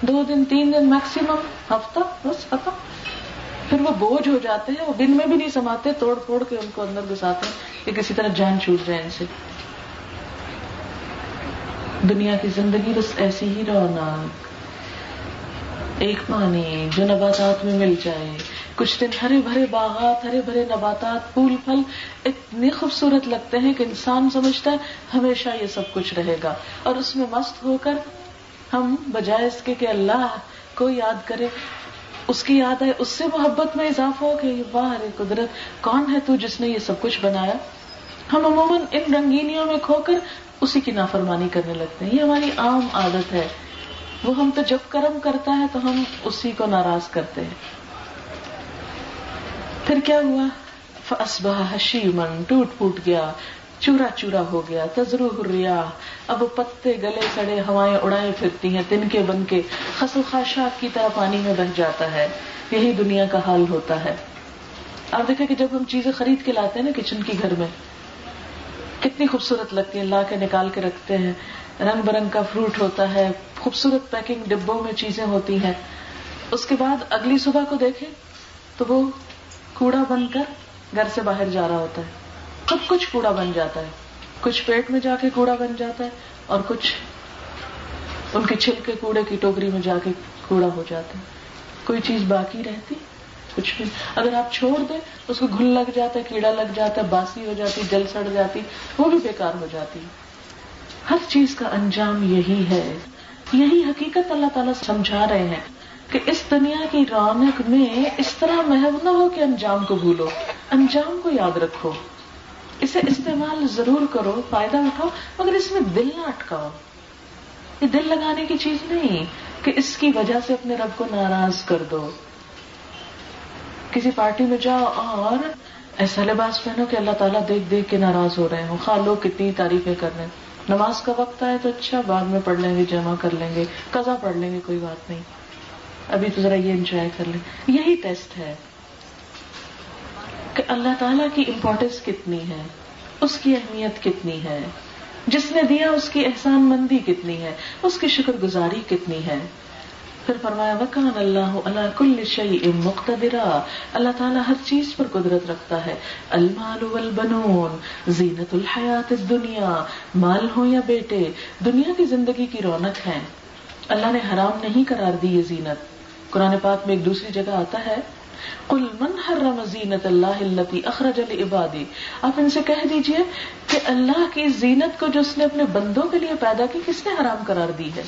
S1: دو دن، تین دن میکسیمم ہفتہ، بس ختم۔ پھر وہ بوجھ ہو جاتے ہیں، وہ بن میں بھی نہیں سماتے توڑ پھوڑ کے ان کو اندر گساتے ہیں کہ کسی طرح جان چھوٹ جائے ان سے۔ دنیا کی زندگی بس ایسی ہی رونق۔ ایک پانی جو نباتات میں مل جائے۔ کچھ دن ہرے بھرے باغات، ہرے بھرے نباتات، پھول، پھل اتنے خوبصورت لگتے ہیں کہ انسان سمجھتا ہے ہمیشہ یہ سب کچھ رہے گا۔ اور اس میں مست ہو کر ہم بجائے اس کے کہ اللہ کو یاد کرے۔ اس کی یاد ہے، اس سے محبت میں اضافہ ہو کہ واہ، رے قدرت، کون ہے تو جس نے یہ سب کچھ بنایا؟ ہم عموماً ان رنگینیوں میں کھو کر اسی کی نافرمانی کرنے لگتے ہیں۔ یہ ہماری عام عادت ہے۔ وہ ہم تو جب کرم کرتا ہے تو ہم اسی کو ناراض کرتے ہیں۔ پھر کیا ہوا؟ فسبہ حشیمن ٹوٹ پوٹ گیا۔ چورا چورا ہو گیا تجرو ہریا اب پتے گلے سڑے، ہوائیں اڑائے پھرتی ہیں تن کے بن کے خسو خاشاک کی طرح پانی میں بہ جاتا ہے۔ یہی دنیا کا حال ہوتا ہے۔ آپ دیکھیں کہ جب ہم چیزیں خرید کے لاتے ہیں نا کچن کی گھر میں، کتنی خوبصورت لگتی ہے لا کے نکال کے رکھتے ہیں۔ رنگ برنگ کا فروٹ ہوتا ہے، خوبصورت پیکنگ ڈبوں میں چیزیں ہوتی ہیں۔ اس کے بعد اگلی صبح کو دیکھیں تو وہ کوڑا بن کر گھر سے باہر جا رہا ہوتا ہے۔ سب کچھ کوڑا بن جاتا ہے۔ کچھ پیٹ میں جا کے کوڑا بن جاتا ہے اور کچھ ان کے چھلکے کوڑے کی ٹوکری میں جا کے کوڑا ہو جاتا ہے۔ کوئی چیز باقی رہتی؟ کچھ بھی۔ اگر آپ چھوڑ دیں اس کو گھل لگ جاتا ہے، کیڑا لگ جاتا ہے، باسی ہو جاتی جل سڑ جاتی وہ بھی بیکار ہو جاتی ہر چیز کا انجام یہی ہے۔ یہی حقیقت اللہ تعالیٰ سمجھا رہے ہیں کہ اس دنیا کی رونق میں اس طرح محب نہ ہو کہ انجام کو بھولو۔ انجام کو یاد رکھو۔ اسے استعمال ضرور کرو، فائدہ اٹھاؤ، مگر اس میں دل نہ اٹکاؤ۔ یہ دل لگانے کی چیز نہیں کہ اس کی وجہ سے اپنے رب کو ناراض کر دو۔ کسی پارٹی میں جاؤ اور ایسا لباس پہنو کہ اللہ تعالیٰ دیکھ دیکھ کے ناراض ہو رہے ہوں۔ خا لوگ کتنی تعریفیں کر رہے ہیں نماز کا وقت آئے تو اچھا بعد میں پڑھ لیں گے، جمع کر لیں گے۔ قزا پڑھ لیں گے، کوئی بات نہیں۔ ابھی تو ذرا یہ انجوائے کر لیں۔ یہی ٹیسٹ ہے۔ کہ اللہ تعالیٰ کی امپورٹینس کتنی ہے؟ اس کی اہمیت کتنی ہے؟ جس نے دیا اس کی احسان مندی کتنی ہے؟ اس کی شکر گزاری کتنی ہے؟ پھر فرمایا وکان اللہ اللہ کل شعی مقتدرا۔ اللہ تعالیٰ ہر چیز پر قدرت رکھتا ہے۔ المال والبنون، زینت الحیات دنیا مال ہو یا بیٹے، دنیا کی زندگی کی رونق ہے۔ اللہ نے حرام نہیں قرار دی یہ زینت۔ قرآن پاک میں ایک دوسری جگہ آتا ہے کل من حرم زینت اللہ التی اخرج العبادی آپ ان سے کہہ دیجیے کہ اللہ کی زینت کو جو اس نے اپنے بندوں کے لیے پیدا کی، کس نے حرام قرار دی ہے؟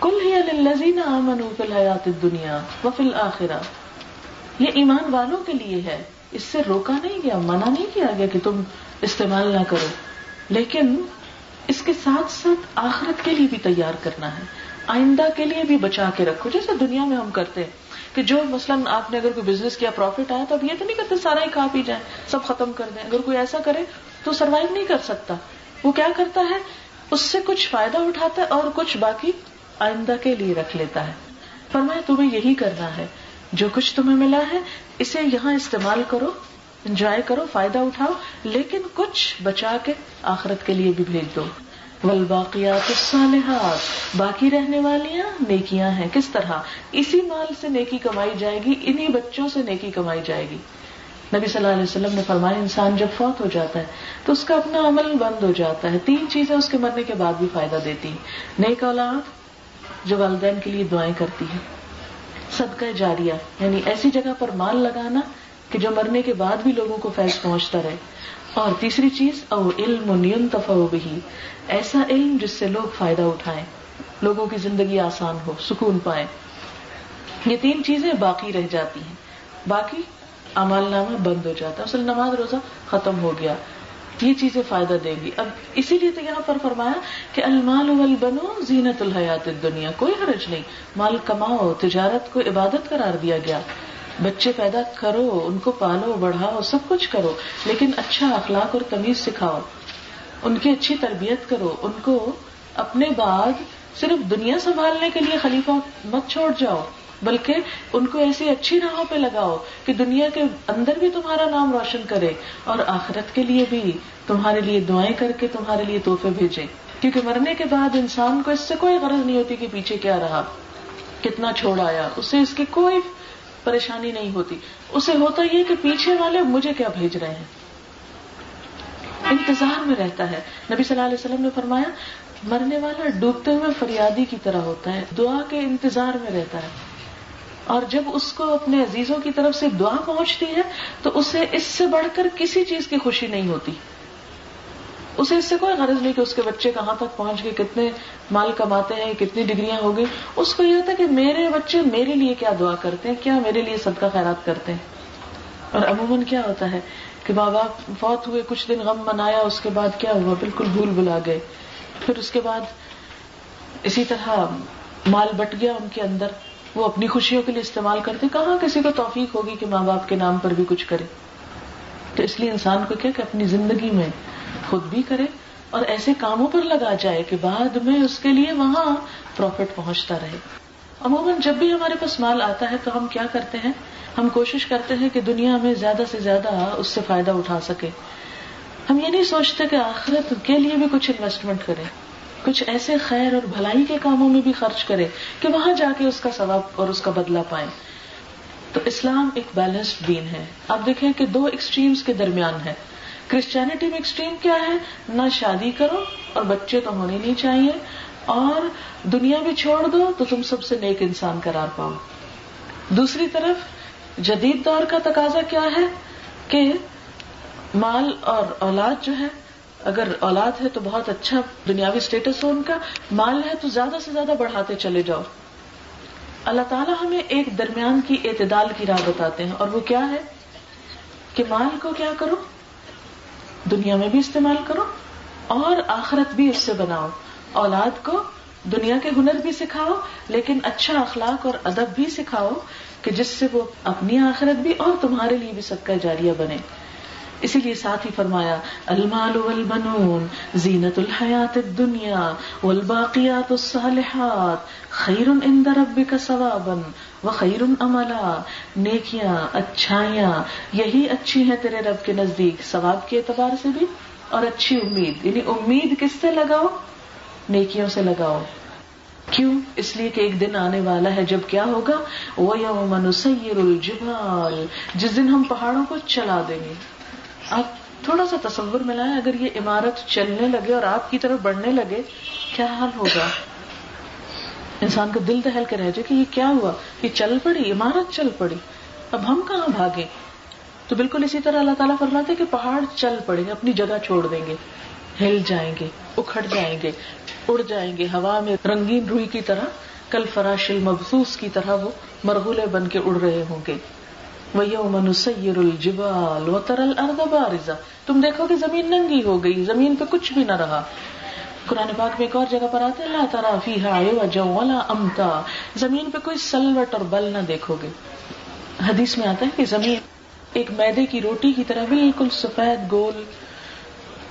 S1: کل ہی الزین امن فل حیات دنیا و فل آخرا یہ ایمان والوں کے لیے ہے۔ اس سے روکا نہیں گیا، منع نہیں کیا گیا کہ تم استعمال نہ کرو۔ لیکن اس کے ساتھ ساتھ آخرت کے لیے بھی تیار کرنا ہے۔ آئندہ کے لیے بھی بچا کے رکھو، جیسے دنیا میں ہم کرتے ہیں۔ کہ جو مثلاً آپ نے اگر کوئی بزنس کیا پروفٹ آیا تو اب یہ تو نہیں کرتے سارا ہی کھا پی جائیں، سب ختم کر دیں۔ اگر کوئی ایسا کرے تو سروائو نہیں کر سکتا۔ وہ کیا کرتا ہے؟ اس سے کچھ فائدہ اٹھاتا ہے اور کچھ باقی آئندہ کے لیے رکھ لیتا ہے۔ فرمایا، تمہیں یہی کرنا ہے۔ جو کچھ تمہیں ملا ہے، اسے یہاں استعمال کرو، انجوائے کرو، فائدہ اٹھاؤ، لیکن کچھ بچا کے آخرت کے لیے بھی بھیج دو۔ باقیات الصالحات۔ باقی رہنے والیاں نیکیاں ہیں۔ کس طرح؟ اسی مال سے نیکی کمائی جائے گی، انہی بچوں سے نیکی کمائی جائے گی۔ نبی صلی اللہ علیہ وسلم نے فرمایا، انسان جب فوت ہو جاتا ہے تو اس کا اپنا عمل بند ہو جاتا ہے۔ تین چیزیں اس کے مرنے کے بعد بھی فائدہ دیتی ہیں۔ نیک اولاد جو والدین کے لیے دعائیں کرتی ہے۔ صدقہ جاریہ یعنی ایسی جگہ پر مال لگانا کہ جو مرنے کے بعد بھی لوگوں کو فیض پہنچتا رہے۔ اور تیسری چیز، او علم بھی ایسا علم جس سے لوگ فائدہ اٹھائیں، لوگوں کی زندگی آسان ہو، سکون پائے یہ تین چیزیں باقی رہ جاتی ہیں۔ باقی امال نامہ بند ہو جاتا ہے۔ اصل نماز روزہ ختم ہو گیا۔ یہ چیزیں فائدہ دیں گی۔ اب اسی لیے تو یہاں پر فرمایا کہ المال والبنو زینت الحیات دنیا کوئی حرج نہیں۔ مال کماؤ، تجارت کو عبادت قرار دیا گیا۔ بچے پیدا کرو، ان کو پالو، بڑھاؤ، سب کچھ کرو، لیکن اچھا اخلاق اور تمیز سکھاؤ، ان کی اچھی تربیت کرو، ان کو اپنے بعد صرف دنیا سنبھالنے کے لیے خلیفہ مت چھوڑ جاؤ، بلکہ ان کو ایسی اچھی راہوں پہ لگاؤ کہ دنیا کے اندر بھی تمہارا نام روشن کرے اور آخرت کے لیے بھی تمہارے لیے دعائیں کر کے تمہارے لیے تحفے بھیجے۔ کیونکہ مرنے کے بعد انسان کو اس سے کوئی غرض نہیں ہوتی کہ پیچھے کیا رہا، کتنا چھوڑ آیا، اسے اس کی کوئی پریشانی نہیں ہوتی۔ اسے ہوتا یہ کہ پیچھے والے مجھے کیا بھیج رہے ہیں؟ انتظار میں رہتا ہے۔ نبی صلی اللہ علیہ وسلم نے فرمایا، مرنے والا ڈوبتے ہوئے فریادی کی طرح ہوتا ہے، دعا کے انتظار میں رہتا ہے۔ اور جب اس کو اپنے عزیزوں کی طرف سے دعا پہنچتی ہے، تو اسے اس سے بڑھ کر کسی چیز کی خوشی نہیں ہوتی۔ اسے اس سے کوئی غرض نہیں کہ اس کے بچے کہاں تک پہنچ گئے، کتنے مال کماتے ہیں، کتنی ڈگریاں ہو گئی۔ اس کو یہ ہوتا ہے کہ میرے بچے میرے لیے کیا دعا کرتے ہیں، کیا میرے لیے صدقہ خیرات کرتے ہیں؟ اور عموماً کیا ہوتا ہے کہ ماں باپ فوت ہوئے، کچھ دن غم منایا، اس کے بعد کیا ہوا؟ بالکل بھول بلا گئے۔ پھر اس کے بعد اسی طرح مال بٹ گیا ان کے اندر۔ وہ اپنی خوشیوں کے لیے استعمال کرتے کہاں کسی کو توفیق ہوگی کہ ماں باپ کے نام پر بھی کچھ کرے؟ تو اس لیے انسان کو کیا کہ اپنی زندگی میں خود بھی کرے اور ایسے کاموں پر لگا جائے کہ بعد میں اس کے لیے وہاں پروفٹ پہنچتا رہے۔ عموماً جب بھی ہمارے پاس مال آتا ہے تو ہم کیا کرتے ہیں؟ ہم کوشش کرتے ہیں کہ دنیا میں زیادہ سے زیادہ اس سے فائدہ اٹھا سکے۔ ہم یہ نہیں سوچتے کہ آخرت کے لیے بھی کچھ انویسٹمنٹ کرے، کچھ ایسے خیر اور بھلائی کے کاموں میں بھی خرچ کرے کہ وہاں جا کے اس کا ثواب اور اس کا بدلہ پائے۔ تو اسلام ایک بیلنسڈ دین ہے۔ آپ دیکھیں کہ دو ایکسٹریمز کے درمیان ہے۔ کرسچینٹی میں ایکسٹریم کیا ہے؟ نہ شادی کرو اور بچے تو ہونے نہیں چاہیے۔ اور دنیا بھی چھوڑ دو تو تم سب سے نیک انسان قرار پاؤ۔ دوسری طرف، جدید دور کا تقاضا کیا ہے کہ مال اور اولاد جو ہے، اگر اولاد ہے تو بہت اچھا دنیاوی اسٹیٹس ہو ان کا، مال ہے تو زیادہ سے زیادہ بڑھاتے چلے جاؤ۔ اللہ تعالیٰ ہمیں ایک درمیان کی اعتدال کی راہ بتاتے ہیں اور وہ کیا ہے؟ کہ مال کو کیا کرو؟ دنیا میں بھی استعمال کرو اور آخرت بھی اس سے بناؤ۔ اولاد کو دنیا کے ہنر بھی سکھاؤ، لیکن اچھا اخلاق اور ادب بھی سکھاؤ کہ جس سے وہ اپنی آخرت بھی اور تمہارے لیے بھی سب کا جاریہ بنے۔ اسی لیے ساتھ ہی فرمایا، المال والبنون، زینت الحیات الدنیا، والباقیات الصالحات، خیر عند ربک ثوابا وخیر عملا۔ نیکیاں، اچھائیاں، یہی اچھی ہیں تیرے رب کے نزدیک، ثواب کے اعتبار سے بھی اور اچھی امید۔ یعنی امید کس سے لگاؤ؟ نیکیوں سے لگاؤ۔ کیوں؟ اس لیے کہ ایک دن آنے والا ہے، جب کیا ہوگا؟ وہ یوم نسیر الجبال۔ جس دن ہم پہاڑوں کو چلا دیں گے۔ آپ تھوڑا سا تصور ملائیں اگر یہ عمارت چلنے لگے اور آپ کی طرف بڑھنے لگے، کیا حال ہوگا؟ انسان کا دل دہل کے رہ جائے کہ یہ کیا ہوا؟ یہ چل پڑی، عمارت چل پڑی، اب ہم کہاں بھاگے تو بالکل اسی طرح اللہ تعالیٰ فرماتے کہ پہاڑ چل پڑیں گے، اپنی جگہ چھوڑ دیں گے، ہل جائیں گے، اکھڑ جائیں گے، اڑ جائیں گے، ہوا میں رنگین روئی کی طرح، کل فراش المبسوس کی طرح وہ مرغولے بن کے اڑ رہے ہوں گے۔ سیر الجبال و ترل بارزا تم دیکھو کہ زمین ننگی ہو گئی، زمین پہ کچھ بھی نہ رہا۔ قرآن پاک میں ایک اور جگہ پر آتے اللہ ترا فی ولا امتا زمین پہ کوئی سلوٹ اور بل نہ دیکھو گے۔ حدیث میں آتا ہے کہ زمین ایک میدے کی روٹی کی طرح بالکل سفید گول،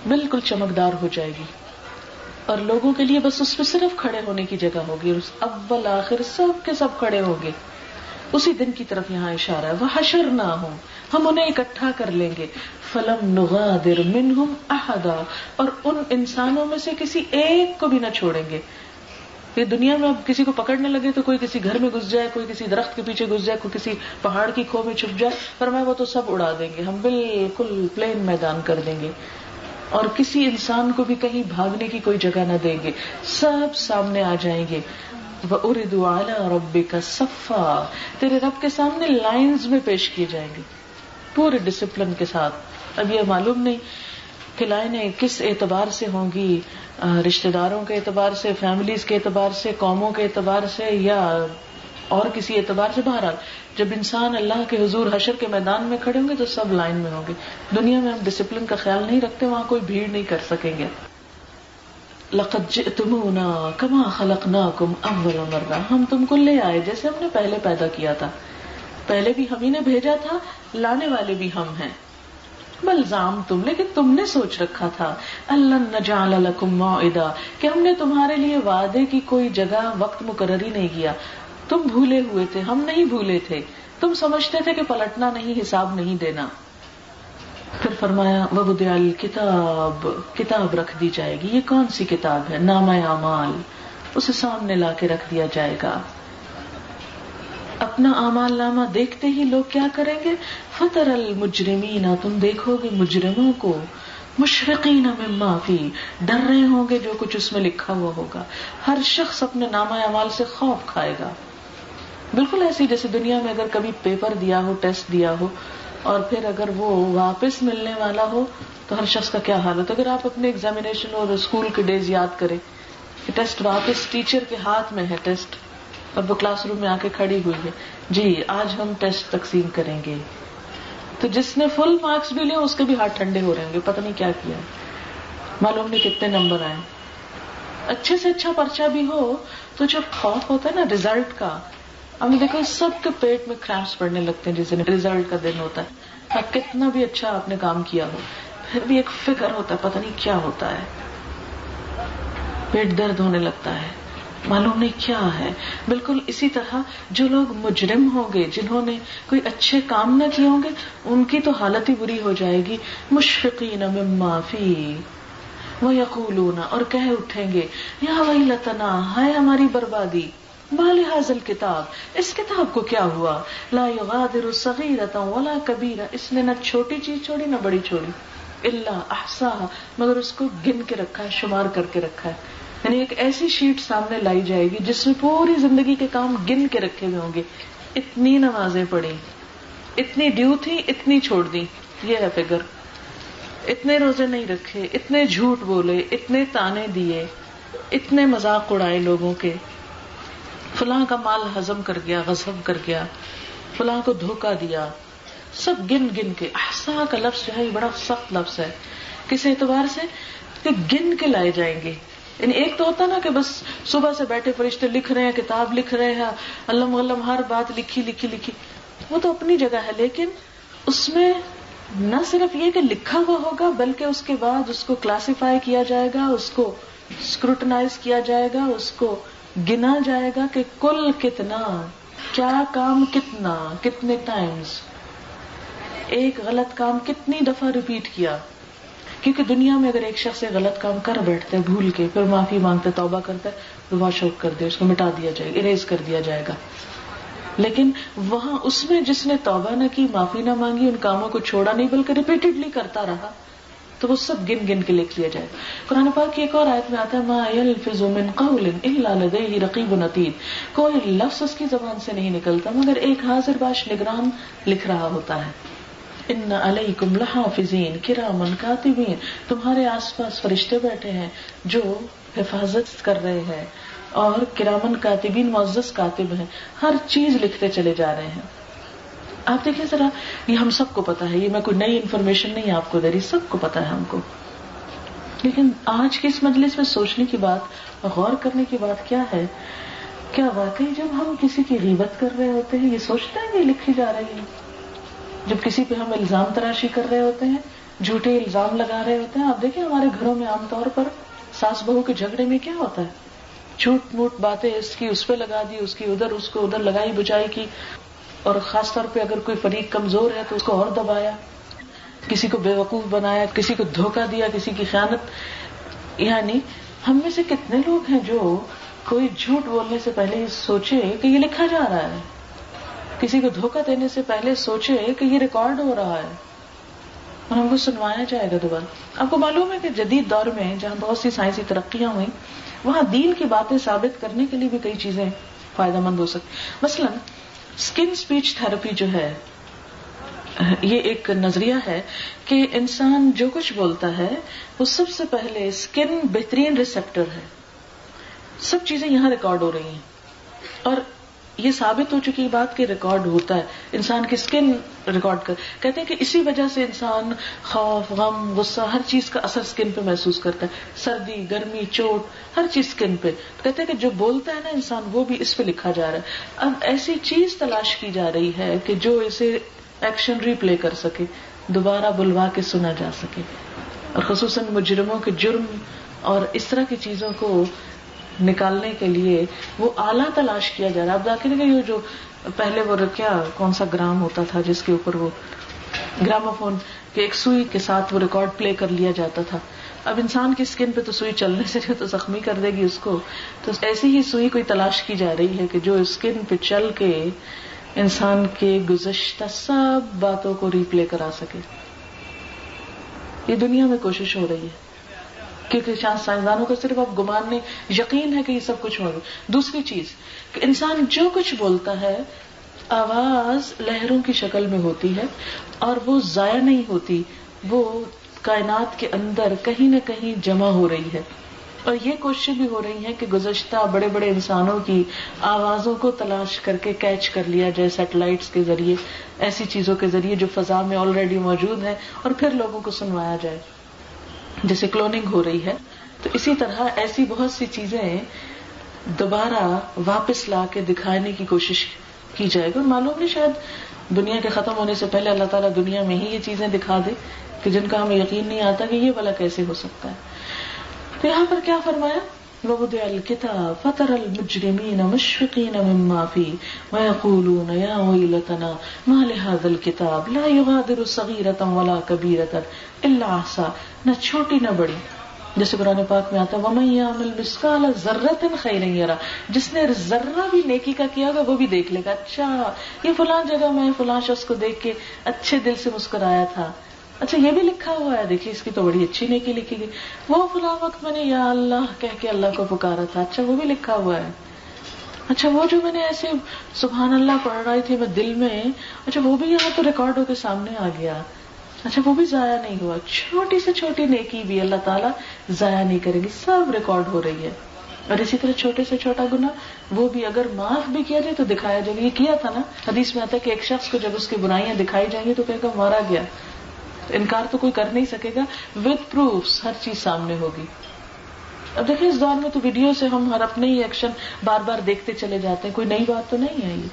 S1: بالکل چمکدار ہو جائے گی۔ اور لوگوں کے لیے بس اس پہ صرف کھڑے ہونے کی جگہ ہوگی اور اول آخر سب کے سب کھڑے ہوں گے۔ اسی دن کی طرف یہاں اشارہ ہے وہ حشر نہ ہوں ہم انہیں اکٹھا کر لیں گے۔ فلم نغادر منہم احدا اور ان انسانوں میں سے کسی ایک کو بھی نہ چھوڑیں گے۔ یہ دنیا میں اب کسی کو پکڑنے لگے تو کوئی کسی گھر میں گھس جائے، کوئی کسی درخت کے پیچھے گھس جائے، کوئی کسی پہاڑ کی کھو میں چھپ جائے، پر میں وہ تو سب اڑا دیں گے۔ ہم بالکل پلین میدان کر دیں گے۔ اور کسی انسان کو بھی کہیں بھاگنے کی کوئی جگہ نہ دیں گے۔ سب سامنے آ جائیں گے۔ اردو اعلی رب کا صفا۔ تیرے رب کے سامنے لائنز میں پیش کیے جائیں گے پورے ڈسپلن کے ساتھ۔ اب یہ معلوم نہیں کہ لائنیں کس اعتبار سے ہوں گی رشتے داروں کے اعتبار سے فیملیز کے اعتبار سے، قوموں کے اعتبار سے، یا اور کسی اعتبار سے؟ بہرحال، جب انسان اللہ کے حضور حشر کے میدان میں کھڑے ہوں گے تو سب لائن میں ہوں گے۔ دنیا میں ہم ڈسپلن کا خیال نہیں رکھتے، وہاں کوئی بھیڑ نہیں کر سکیں گے۔ لقد جئتمونا کما خلقناکم اول مرہ ہم تم کو لے آئے جیسے ہم نے پہلے پیدا کیا تھا. پہلے بھی ہم ہی نے بھیجا تھا، لانے والے بھی ہم ہیں. بلزام تم، لیکن تم نے سوچ رکھا تھا. اللہ نجعل لکم موعدا، کہ ہم نے تمہارے لیے وعدے کی کوئی جگہ وقت مقرر ہی نہیں کیا. تم بھولے ہوئے تھے، ہم نہیں بھولے تھے. تم سمجھتے تھے کہ پلٹنا نہیں، حساب نہیں دینا. پھر فرمایا، وبدع کتاب کتاب رکھ دی جائے گی۔ یہ کون سی کتاب ہے؟ نام اعمال۔ اسے سامنے لا کے رکھ دیا جائے گا۔ اپنا امال نامہ دیکھتے ہی لوگ کیا کریں گے؟ فطر المجرمین تم دیکھو گے مجرموں کو۔ مشرقین مما فی، ڈر رہے ہوں گے جو کچھ اس میں لکھا ہوا ہوگا۔ ہر شخص اپنے نامہ اعمال سے خوف کھائے گا۔ بالکل ایسی جیسے دنیا میں اگر کبھی پیپر دیا ہو، ٹیسٹ دیا ہو اور پھر اگر وہ واپس ملنے والا ہو تو ہر شخص کا کیا حال ہوتا ہے اگر آپ اپنے ایگزامیشن اور اسکول کے ڈیز یاد کریں کہ ٹیسٹ واپس ٹیچر کے ہاتھ میں ہے ٹیسٹ اور وہ کلاس روم میں آ کے کھڑی ہوئی ہے۔ جی آج ہم ٹیسٹ تقسیم کریں گے۔ تو جس نے فل مارکس بھی لیا اس کے بھی ہاتھ ٹھنڈے ہو رہے ہوں گے۔ پتہ نہیں کیا کیا۔ معلوم نہیں کتنے نمبر آئے۔ اچھے سے اچھا پرچا بھی ہو، تو جب خوف ہوتا ہے نا ریزلٹ کا اب دیکھو سب کے پیٹ میں کریمپس پڑنے لگتے ہیں جس دن ریزلٹ کا دن ہوتا ہے۔ کتنا بھی اچھا آپ نے کام کیا ہو، پھر بھی ایک فکر ہوتا ہے، پتہ نہیں کیا ہوتا ہے۔ پیٹ درد ہونے لگتا ہے۔ معلوم نہیں کیا ہے۔ بالکل اسی طرح جو لوگ مجرم ہوں گے، جنہوں نے کوئی اچھے کام نہ کیے ہوں گے، ان کی تو حالت ہی بری ہو جائے گی۔ مشفقین مما فی وہ یقولون اور کہہ اٹھیں گے، یا وہی لتنا ہے ہماری بربادی۔ بال حاضل کتاب، اس کتاب کو کیا ہوا؟ لا یغادر صغیرتا ولا کبیرہ اس نے نہ چھوٹی چیز چھوڑی نہ بڑی چھوڑی۔ اللہ احسا مگر اس کو گن کے رکھا ہے، شمار کر کے رکھا ہے۔ یعنی ایک ایسی شیٹ سامنے لائی جائے گی جس میں پوری زندگی کے کام گن کے رکھے ہوئے ہوں گے۔ اتنی نمازیں پڑھی، اتنی ڈیو تھی، اتنی چھوڑ دی۔ یہ ہے فگر اتنے روزے نہیں رکھے، اتنے جھوٹ بولے، اتنے تانے دیے، اتنے مذاق اڑائے لوگوں کے۔ فلاں کا مال ہزم کر گیا، غصب کر گیا، فلاں کو دھوکا دیا، سب گن گن کے، احسا کا لفظ جو ہے، یہ بڑا سخت لفظ ہے۔ کس اعتبار سے؟ کہ گن کے لائے جائیں گے۔ یعنی ایک تو ہوتا نا کہ بس صبح سے بیٹھے فرشتے لکھ رہے ہیں، کتاب لکھ رہے ہیں، علم علم ہر بات لکھی لکھی لکھی۔ وہ تو اپنی جگہ ہے، لیکن اس میں نہ صرف یہ کہ لکھا ہوا ہوگا، بلکہ اس کے بعد اس کو کلاسیفائی کیا جائے گا، اس کو اسکروٹنائز کیا جائے گا، اس کو گنا جائے گا کہ کل کتنا، کیا کام کتنا، کتنے ٹائمز ایک غلط کام کتنی دفعہ ریپیٹ کیا؟ کیونکہ دنیا میں اگر ایک شخص غلط کام کر بیٹھتے بھول کے، پھر معافی مانگتے، توبہ کرتا ہے واش آؤٹ کر دے، اس کو مٹا دیا جائے گا اریز کر دیا جائے گا۔ لیکن وہاں اس میں جس نے توبہ نہ کی، معافی نہ مانگی، ان کاموں کو چھوڑا نہیں، بلکہ ریپیٹڈلی کرتا رہا۔ تو وہ سب گن گن کے لکھ لیا جائے۔ قرآن پاک کی ایک اور آیت میں آتا ہے، ما يلفظ من قول الا لديه رقیب نتید کوئی لفظ اس کی زبان سے نہیں نکلتا، مگر ایک حاضر باش نگران لکھ رہا ہوتا ہے۔ ان علیکم لحافظین کرامن کاتبین تمہارے آس پاس فرشتے بیٹھے ہیں جو حفاظت کر رہے ہیں، اور کرامن کاتبین، معزز کاتب ہیں۔ ہر چیز لکھتے چلے جا رہے ہیں۔ آپ دیکھیں ذرا، یہ ہم سب کو پتا ہے، یہ میں کوئی نئی انفارمیشن نہیں آپ کو دے رہی، سب کو پتا ہے ہم کو۔ لیکن آج کی اس مجلس میں سوچنے کی بات غور کرنے کی بات کیا ہے؟ کیا واقعی جب ہم کسی کی غیبت کر رہے ہوتے ہیں، یہ سوچتے ہیں کہ لکھی جا رہی ہے؟ جب کسی پہ ہم الزام تراشی کر رہے ہوتے ہیں، جھوٹے الزام لگا رہے ہوتے ہیں، آپ دیکھیں ہمارے گھروں میں عام طور پر ساس بہو کے جھگڑے میں کیا ہوتا ہے؟ جھوٹ موٹ باتیں اس کی اس پہ لگا دی، اس کی ادھر، اس کو ادھر لگائی بجائی کی۔ اور خاص طور پہ اگر کوئی فریق کمزور ہے تو اس کو اور دبایا، کسی کو بے وقوف بنایا، کسی کو دھوکہ دیا، کسی کی خیانت۔ یعنی ہم میں سے کتنے لوگ ہیں جو کوئی جھوٹ بولنے سے پہلے سوچے کہ یہ لکھا جا رہا ہے۔ کسی کو دھوکہ دینے سے پہلے سوچے کہ یہ ریکارڈ ہو رہا ہے۔ اور ہم کو سنوایا جائے گا دوبارہ۔ آپ کو معلوم ہے کہ جدید دور میں جہاں بہت سی سائنسی ترقیاں ہوئی وہاں دین کی باتیں ثابت کرنے کے لیے بھی کئی چیزیں فائدہ مند ہو سکتی۔ مثلاً اسکن اسپیچ تھراپی جو ہے، یہ ایک نظریہ ہے کہ انسان جو کچھ بولتا ہے، وہ سب سے پہلے اسکن بہترین ریسپٹر ہے۔ سب چیزیں یہاں ریکارڈ ہو رہی ہیں۔ اور یہ ثابت ہو چکی بات کہ ریکارڈ ہوتا ہے۔ انسان کی اسکن ریکارڈ کر کہتے ہیں کہ اسی وجہ سے انسان خوف، غم، غصہ، ہر چیز کا اثر اسکن پہ محسوس کرتا ہے۔ سردی، گرمی، چوٹ، ہر چیز اسکن پہ۔ کہتے ہیں کہ جو بولتا ہے نا انسان، وہ بھی اس پہ لکھا جا رہا ہے۔ اب ایسی چیز تلاش کی جا رہی ہے کہ جو اسے ایکشن ریپلے کر سکے، دوبارہ بلوا کے سنا جا سکے۔ اور خصوصاً مجرموں کے جرم اور اس طرح کی چیزوں کو نکالنے کے لیے وہ آلہ تلاش کیا جا رہا ہے۔ اب داخل یہ جو پہلے وہ کیا کون سا گرام ہوتا تھا جس کے اوپر وہ گراموفون کے ایک سوئی کے ساتھ وہ ریکارڈ پلے کر لیا جاتا تھا۔ اب انسان کی اسکن پہ تو سوئی چلنے سے تو زخمی کر دے گی اس کو۔ تو ایسی ہی سوئی کوئی تلاش کی جا رہی ہے کہ جو اسکن پہ چل کے انسان کے گزشتہ سب باتوں کو ریپلے کرا سکے۔ یہ دنیا میں کوشش ہو رہی ہے۔ کیونکہ سائنسدانوں کو صرف اب گمان نہیں، یقین ہے کہ یہ سب کچھ ہو دوسری چیز، کہ انسان جو کچھ بولتا ہے، آواز لہروں کی شکل میں ہوتی ہے اور وہ ضائع نہیں ہوتی، وہ کائنات کے اندر کہیں نہ کہیں جمع ہو رہی ہے۔ اور یہ کوششیں بھی ہو رہی ہیں کہ گزشتہ بڑے بڑے انسانوں کی آوازوں کو تلاش کر کے کیچ کر لیا جائے سیٹلائٹس کے ذریعے، ایسی چیزوں کے ذریعے جو فضا میں آلریڈی موجود ہے اور پھر لوگوں کو سنوایا جائے۔ جیسے کلوننگ ہو رہی ہے، تو اسی طرح ایسی بہت سی چیزیں دوبارہ واپس لا کے دکھانے کی کوشش کی جائے گی۔ اور معلوم نہیں، شاید دنیا کے ختم ہونے سے پہلے اللہ تعالیٰ دنیا میں ہی یہ چیزیں دکھا دے کہ جن کا ہمیں یقین نہیں آتا کہ یہ والا کیسے ہو سکتا ہے۔ تو یہاں پر کیا فرمایا؟ وَوُدِعَ الْكِتَابَ فَتَرَ الْمُجْرِمِينَ مُشْفِقِينَ مِمَّا فِيهِ وَيَقُولُونَ يَا وَيْلَتَنَا مَا لِهَذَا الْكِتَابِ لَا يُغَادِرُ صَغِيرَةً وَلَا كَبِيرَةً إِلَّا أَحْصَاهَا نہ چھوٹی نہ بڑی. جیسے قرآن پاک میں آتا ہے، وَمَن يَعْمَلْ مِثْقَالَ ذَرَّةٍ خَيْرًا يَرَهُ جس نے ذرہ بھی نیکی کا کیا ہوگا، وہ بھی دیکھ لے گا اچھا یہ فلاں جگہ میں، فلاں شخص کو دیکھ کے اچھے دل سے مسکرایا تھا۔ اچھا یہ بھی لکھا ہوا ہے، دیکھیے، اس کی تو بڑی اچھی نیکی لکھی گئی۔ وہ فلاں وقت میں نے یا اللہ کہہ کے اللہ کو پکارا تھا۔ اچھا وہ بھی لکھا ہوا ہے۔ اچھا وہ جو میں نے ایسے سبحان اللہ پڑھ رہی تھی میں دل میں اچھا وہ بھی یہاں تو ریکارڈ ہو کے سامنے آ گیا۔ اچھا وہ بھی ضائع نہیں ہوا۔ چھوٹی سے چھوٹی نیکی بھی اللہ تعالیٰ ضائع نہیں کرے گی، سب ریکارڈ ہو رہی ہے۔ اور اسی طرح چھوٹے سے چھوٹا گنا وہ بھی اگر معاف بھی کیا جائے تو دکھایا جائے گا۔ یہ کیا تھا نا؟ حدیث میں آتا ہے کہ ایک شخص کو جب اس کی برائیاں دکھائی جائیں گی تو کہے گا مارا گیا۔ انکار تو کوئی کر نہیں سکے گا وتھ پروف ہر چیز سامنے ہوگی۔ اب دیکھیں، اس دور میں تو ویڈیو سے ہم ہر اپنے ہی ایکشن بار بار دیکھتے چلے جاتے ہیں، کوئی نئی بات تو نہیں ہے یہ۔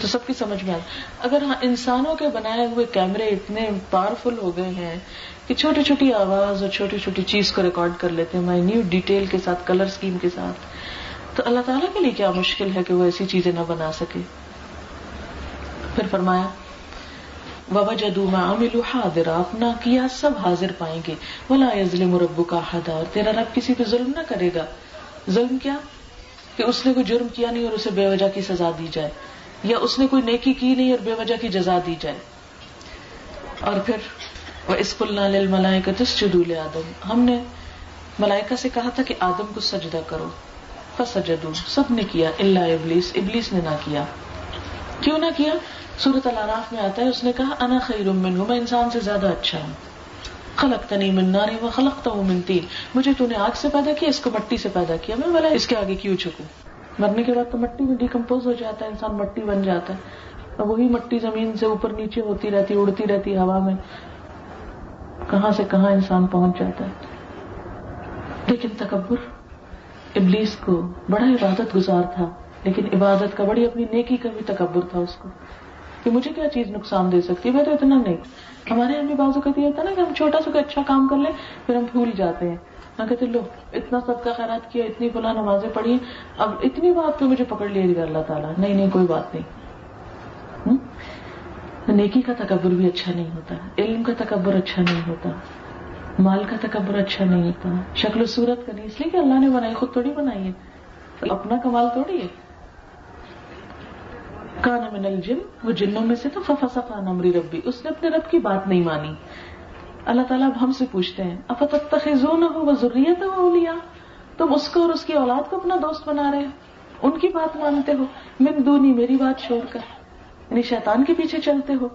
S1: تو سب کی سمجھ میں آتا اگر ہاں انسانوں کے بنائے ہوئے کیمرے اتنے پاورفل ہو گئے ہیں کہ چھوٹی چھوٹی آواز اور چھوٹی چھوٹی چیز کو ریکارڈ کر لیتے ہیں مائنیوٹ ڈیٹیل کے ساتھ کلر اسکیم کے ساتھ۔ تو اللہ تعالیٰ کے لیے کیا مشکل ہے کہ وہ ایسی چیزیں نہ بنا سکے؟ پھر فرمایا وبا جدو میں عامل حاضر اپنا کیا سب حاضر پائیں گے۔ ولا یظلم رب کا حدا اور تیرا رب کسی پہ ظلم نہ کرے گا۔ ظلم کیا؟ کہ اس نے کوئی جرم کیا نہیں اور اسے بے وجہ کی سزا دی جائے۔ یا اس نے کوئی نیکی کی نہیں اور بے وجہ کی جزا دی جائے۔ اور پھر وہ اس کل ملائے کا تس جدول آدم ہم نے ملائکہ سے کہا تھا کہ آدم کو سجدہ کرو۔ فسجدو سب نے کیا اللہ ابلیس ابلیس نے نہ کیا۔ کیوں نہ کیا؟ سورت العراف میں آتا ہے، اس نے کہا، انا خیر من ہوں میں انسان سے زیادہ اچھا ہوں۔ خلق تنی من ناری و خلق تو من تین۔ مجھے تو نے آگ سے پیدا کیا، اس کو مٹی سے پیدا کیا۔ میں بولا اس کے آگے کیوں چھکوں مرنے کے بعد تو مٹی میں ڈیکمپوز ہو جاتا ہے، انسان مٹی بن جاتا ہے۔ اور وہی مٹی زمین سے اوپر نیچے ہوتی رہتی، اڑتی رہتی ہوا میں۔ کہاں سے کہاں انسان پہنچ جاتا ہے۔ لیکن تکبر ابلیس کو بڑا عبادت گزار تھا۔ لیکن عبادت کا بڑی اپنی نیکی کا بھی تکبر تھا اس کو کہ مجھے کیا چیز نقصان دے سکتی ہے؟ میں تو اتنا نہیں ہمارے امی بازو کہتی ہوتا نا کہ ہم چھوٹا سا کوئی اچھا کام کر لیں، پھر ہم بھول جاتے ہیں۔ ہاں کہتے لو، اتنا سب کا خیرات کیا، اتنی بلا نمازیں پڑھی، اب اتنی بات پہ مجھے پکڑ لیے گا اللہ تعالیٰ۔ نہیں نہیں، کوئی بات نہیں۔ نیکی کا تکبر بھی اچھا نہیں ہوتا، علم کا تکبر اچھا نہیں ہوتا، مال کا تکبر اچھا نہیں ہوتا۔ شکل و صورت کا نہیں، اس لیے کہ اللہ نے بنائی، خود تھوڑی بنائی ہے۔ اپنا کمال تھوڑی ہے۔ کانا من الجن، وہ جنوں میں سے تو ففسق عن ربی اس نے اپنے رب کی بات نہیں مانی۔ اللہ تعالیٰ اب ہم سے پوچھتے ہیں افتتخذونه وذريته اولياء تم اس کو اور اس کی اولاد کو اپنا دوست بنا رہے ہو؟ ان کی بات مانتے ہو؟ من دونی، میری بات چھوڑ کر۔ یعنی شیطان کے پیچھے چلتے ہو؟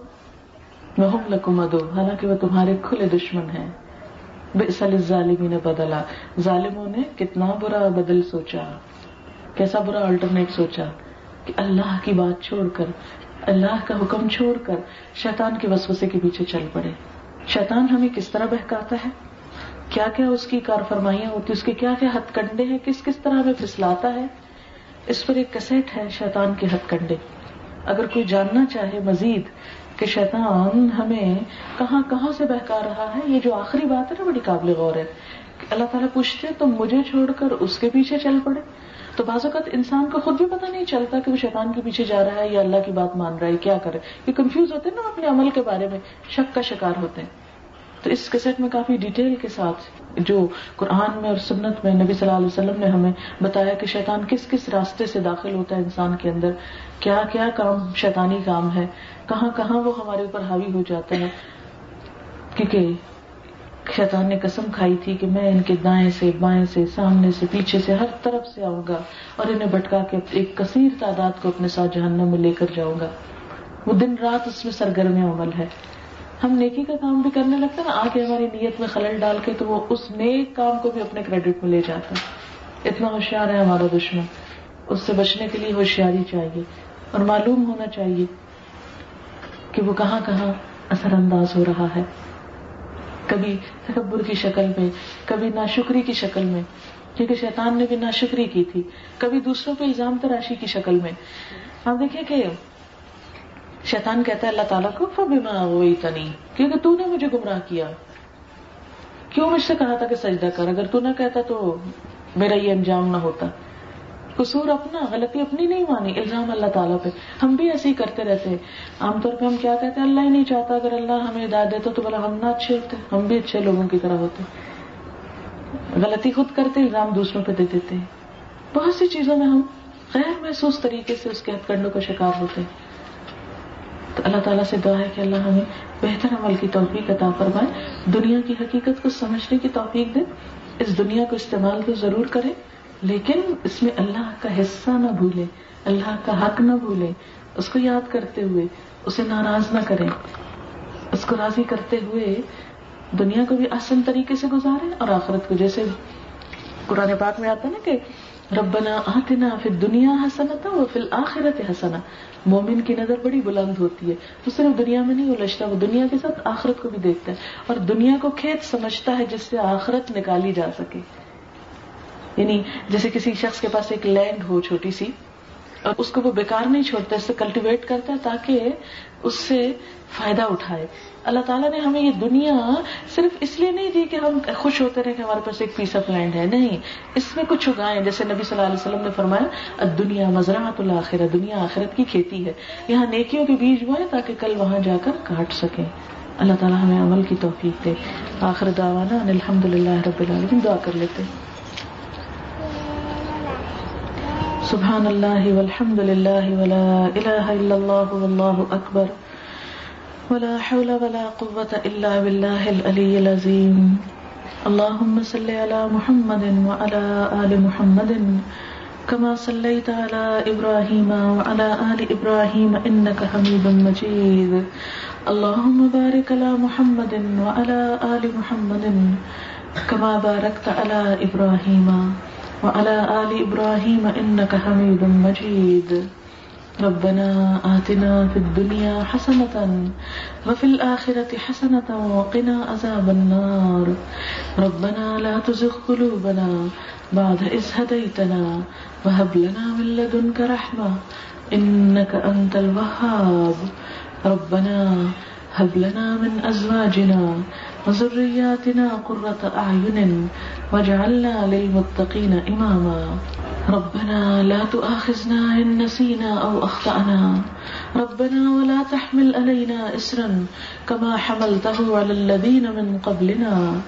S1: وهم لكم ادو حالانکہ وہ تمہارے کھلے دشمن ہیں۔ بئس للظالمین بدلا۔ ظالموں نے کتنا برا بدل سوچا۔ کیسا برا الٹرنیٹ سوچا۔ کہ اللہ کی بات چھوڑ کر، اللہ کا حکم چھوڑ کر شیطان کے وسوسے کے پیچھے چل پڑے۔ شیطان ہمیں کس طرح بہکاتا ہے؟ کیا کیا اس کی کار فرمائیاں ہوتی اس کے کیا کیا ہتھ کنڈے ہیں؟ کس کس طرح ہمیں پھسلاتا ہے؟ اس پر ایک کسیٹ ہے شیطان کے ہتھ کنڈے۔ اگر کوئی جاننا چاہے مزید کہ شیطان ہمیں کہاں کہاں سے بہکا رہا ہے، یہ جو آخری بات ہے نا، بڑی قابل غور ہے کہ اللہ تعالیٰ پوچھتے تو مجھے چھوڑ کر اس کے پیچھے چل پڑے؟ تو بعض اوقات انسان کو خود بھی پتا نہیں چلتا کہ وہ شیطان کے پیچھے جا رہا ہے یا اللہ کی بات مان رہا ہے، کیا کرے؟ یہ کنفیوز ہوتے ہیں نا اپنے عمل کے بارے میں، شک کا شکار ہوتے ہیں۔ تو اس کیسٹ میں کافی ڈیٹیل کے ساتھ جو قرآن میں اور سنت میں نبی صلی اللہ علیہ وسلم نے ہمیں بتایا کہ شیطان کس کس راستے سے داخل ہوتا ہے انسان کے اندر، کیا کیا کام شیطانی کام ہے، کہاں کہاں وہ ہمارے اوپر حاوی ہو جاتا ہے، کیونکہ شیطان نے قسم کھائی تھی کہ میں ان کے دائیں سے، بائیں سے، سامنے سے، پیچھے سے، ہر طرف سے آؤں گا اور انہیں بٹکا کے ایک کثیر تعداد کو اپنے ساتھ جہنم میں لے کر جاؤں گا۔ وہ دن رات اس میں سرگرم عمل ہے۔ ہم نیکی کا کام بھی کرنے لگتا نا آ کے ہماری نیت میں خلل ڈال کے تو وہ اس نیک کام کو بھی اپنے کریڈٹ میں لے جاتا ہے اتنا ہوشیار ہے ہمارا دشمن۔ اس سے بچنے کے لیے ہوشیاری چاہیے اور معلوم ہونا چاہیے کہ وہ کہاں کہاں اثر انداز ہو رہا ہے۔ کبھی تکبر کی شکل میں، کبھی ناشکری کی شکل میں، کیونکہ شیطان نے بھی ناشکری کی تھی، کبھی دوسروں پہ الزام تراشی کی شکل میں۔ آپ دیکھیں کہ شیطان کہتا ہے، اللہ تعالیٰ کو، فبما وہی تنی کیونکہ تو نے مجھے گمراہ کیا۔ کیوں مجھ سے کہا تھا کہ سجدہ کر؟ اگر تو نہ کہتا تو میرا یہ انجام نہ ہوتا۔ قصور اپنا، غلطی اپنی نہیں مانی، الزام اللہ تعالیٰ پہ۔ ہم بھی ایسے ہی کرتے رہتے ہیں۔ عام طور پہ ہم کیا کہتے ہیں؟ اللہ ہی نہیں چاہتا، اگر اللہ ہمیں ہدایت دیتا تو بلا ہم نہ اچھے ہوتے، ہم بھی اچھے لوگوں کی طرح ہوتے۔ غلطی خود کرتے، الزام دوسروں پہ دے دیتے۔ ہیں بہت سی چیزوں میں ہم غیر محسوس طریقے سے اس کے ہتھ کنڈوں کا شکار ہوتے۔ ہیں تو اللہ تعالیٰ سے دعا ہے کہ اللہ ہمیں بہتر عمل کی توفیق عطا فرمائے۔ دنیا کی حقیقت کو سمجھنے کی توفیق دے۔ اس دنیا کو استعمال تو ضرور کرے۔ لیکن اس میں اللہ کا حصہ نہ بھولے، اللہ کا حق نہ بھولے، اس کو یاد کرتے ہوئے اسے ناراض نہ کریں۔ اس کو راضی کرتے ہوئے دنیا کو بھی آسن طریقے سے گزارے اور آخرت کو جیسے قرآن پاک میں آتا نا کہ ربنا آتنا پھر دنیا حسنتا وہ فی الآخرت حسنا۔ مومن کی نظر بڑی بلند ہوتی ہے۔ تو صرف دنیا میں نہیں الجھتا وہ دنیا کے ساتھ آخرت کو بھی دیکھتا ہے۔ اور دنیا کو کھیت سمجھتا ہے جس سے آخرت نکالی جا سکے۔ یعنی جیسے کسی شخص کے پاس ایک لینڈ ہو چھوٹی سی، اور اس کو وہ بیکار نہیں چھوڑتا، اس سے کلٹیویٹ کرتا ہے تاکہ اس سے فائدہ اٹھائے۔ اللہ تعالیٰ نے ہمیں یہ دنیا صرف اس لیے نہیں دی کہ ہم خوش ہوتے رہے کہ ہمارے پاس ایک پیس آف لینڈ ہے۔ نہیں، اس میں کچھ اگائے جیسے نبی صلی اللہ علیہ وسلم نے فرمایا دنیا مزرعت الآخرہ دنیا آخرت کی کھیتی ہے۔ یہاں نیکیوں کے بیج بوائے تاکہ کل وہاں جا کر کاٹ سکیں۔ اللہ تعالیٰ ہمیں عمل کی توفیق دے۔ آخر دعوانا الحمد للہ رب العالمین۔ دعا کر لیتے سبحان اللہ والحمد للہ ولا الہ الا اللہ واللہ اکبر ولا حول ولا قوة إلا بالله العلي العظيم اللهم صل على محمد وعلى آل محمد كما صليت على إبراهيم وعلى آل إبراهيم إنك حميد مجيد اللهم بارك على محمد وعلى آل محمد كما باركت على إبراهيم وعلى آل إبراهيم إنك حميد مجيد. ربنا آتنا في الدنيا حسنة وفي الآخرة حسنة وقنا عذاب النار. ربنا لا تزغ قلوبنا بعد إذ هديتنا وهب لنا من لدنك رحمة إنك أنت الوهاب. ربنا هب لنا من أزواجنا وذرياتنا قرة أعين واجعلنا للمتقين إماما. ربنا لا تؤاخذنا إن نسينا أو أخطأنا. ربنا ولا تحمل علينا إسرا كما حملته على الذين من قبلنا.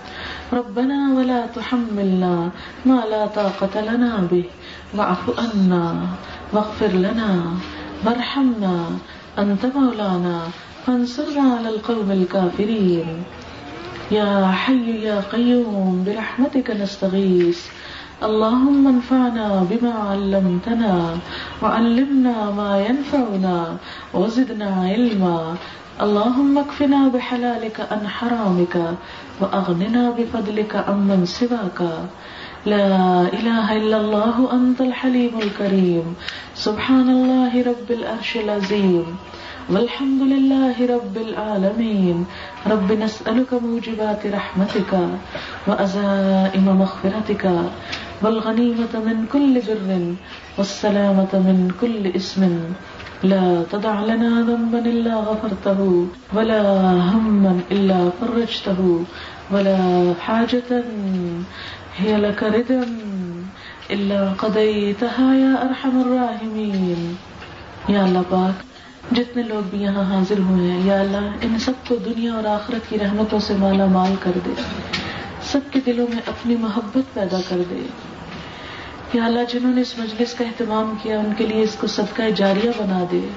S1: ربنا ولا تحملنا ما لا طاقة لنا به. واعف عنا واغفر لنا. وارحمنا. أنت مولانا، فانصرنا على القوم الكافرين. يا حي يا قيوم، برحمتك نستغيث. اللهم انفعنا بما علمتنا، وعلمنا ما ينفعنا، وزدنا علما. اللهم اكفنا بحلالك عن حرامك واغننا بفضلك عمن سواك. لا إله إلا الله، أنت الحليم الكريم. سبحان الله رب العرش العظيم. والحمد لله رب العالمين رب نسألك موجبات رحمتك وأزائم مغفرتك والغنيمة من كل بر والسلامة من كل اسم. لا تدع لنا ذنبا إلا غفرته ولا هما إلا فرجته ولا حاجة هي لك ردا إلا قضيتها يا أرحم الراحمين. یا اللہ پاک جتنے لوگ بھی یہاں حاضر ہوئے ہیں، یا اللہ ان سب کو دنیا اور آخرت کی رحمتوں سے مالا مال کر دے۔ سب کے دلوں میں اپنی محبت پیدا کر دے۔ یا اللہ جنہوں نے اس مجلس کا اہتمام کیا، ان کے لیے اس کو صدقہ جاریہ بنا دے۔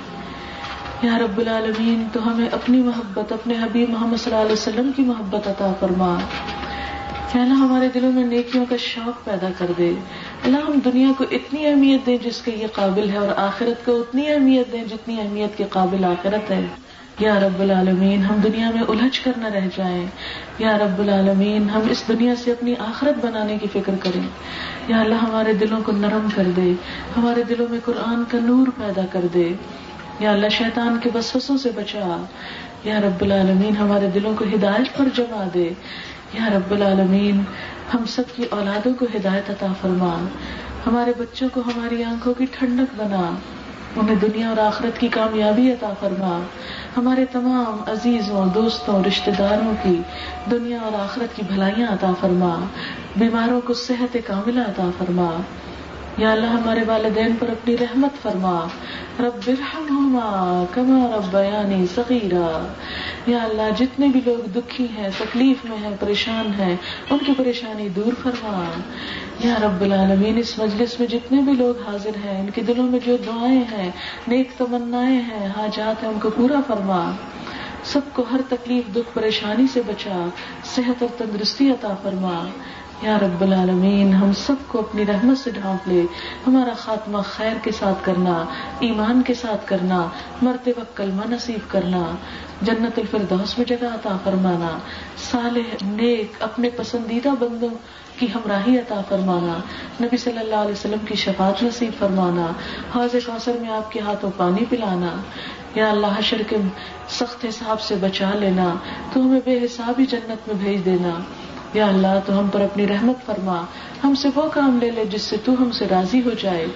S1: یا رب العالمین، تو ہمیں اپنی محبت، اپنے حبیب محمد صلی اللہ علیہ وسلم کی محبت عطا فرما۔ یا اللہ، ہمارے دلوں میں نیکیوں کا شوق پیدا کر دے۔ اللہ ہم دنیا کو اتنی اہمیت دیں جس کے یہ قابل ہے اور آخرت کو اتنی اہمیت دیں جتنی اہمیت کے قابل آخرت ہے۔ یا رب العالمین، ہم دنیا میں الجھ کر نہ رہ جائیں۔ یا رب العالمین، ہم اس دنیا سے اپنی آخرت بنانے کی فکر کریں۔ یا اللہ، ہمارے دلوں کو نرم کر دے۔ ہمارے دلوں میں قرآن کا نور پیدا کر دے۔ یا اللہ، شیطان کے بسوسوں سے بچا۔ یا رب العالمین، ہمارے دلوں کو ہدایت پر جما دے۔ یا رب العالمین ہم سب کی اولادوں کو ہدایت عطا فرما۔ ہمارے بچوں کو ہماری آنکھوں کی ٹھنڈک بنا۔ انہیں دنیا اور آخرت کی کامیابی عطا فرما۔ ہمارے تمام عزیزوں، دوستوں رشتے داروں کی دنیا اور آخرت کی بھلائیاں عطا فرما۔ بیماروں کو صحت کاملہ عطا فرما۔ یا اللہ ہمارے والدین پر اپنی رحمت فرما، رب کما رب بیانی صغیرہ یا اللہ جتنے بھی لوگ دکھی ہیں، تکلیف میں ہیں، پریشان ہیں، ان کی پریشانی دور فرما۔ یا رب العالمین، اس مجلس میں جتنے بھی لوگ حاضر ہیں، ان کے دلوں میں جو دعائیں ہیں، نیک تمنا ہیں، حاجات ہیں، ان کو پورا فرما۔ سب کو ہر تکلیف، دکھ، پریشانی سے بچا، صحت اور تندرستی عطا فرما۔ یا رب العالمین، ہم سب کو اپنی رحمت سے ڈھانپ لے، ہمارا خاتمہ خیر کے ساتھ کرنا، ایمان کے ساتھ کرنا مرتے وقت کلمہ نصیب کرنا، جنت الفردوس میں جگہ عطا فرمانا، صالح نیک اپنے پسندیدہ بندوں کی ہمراہی عطا فرمانا، نبی صلی اللہ علیہ وسلم کی شفاعت نصیب فرمانا حوض کوثر میں آپ کے ہاتھوں پانی پلانا، یا اللہ حشر کے سخت حساب سے بچا لینا، تو ہمیں بے حساب ہی جنت میں بھیج دینا۔ یا اللہ تو ہم پر اپنی رحمت فرما۔ ہم سے وہ کام لے لے جس سے تو ہم سے راضی ہو جائے۔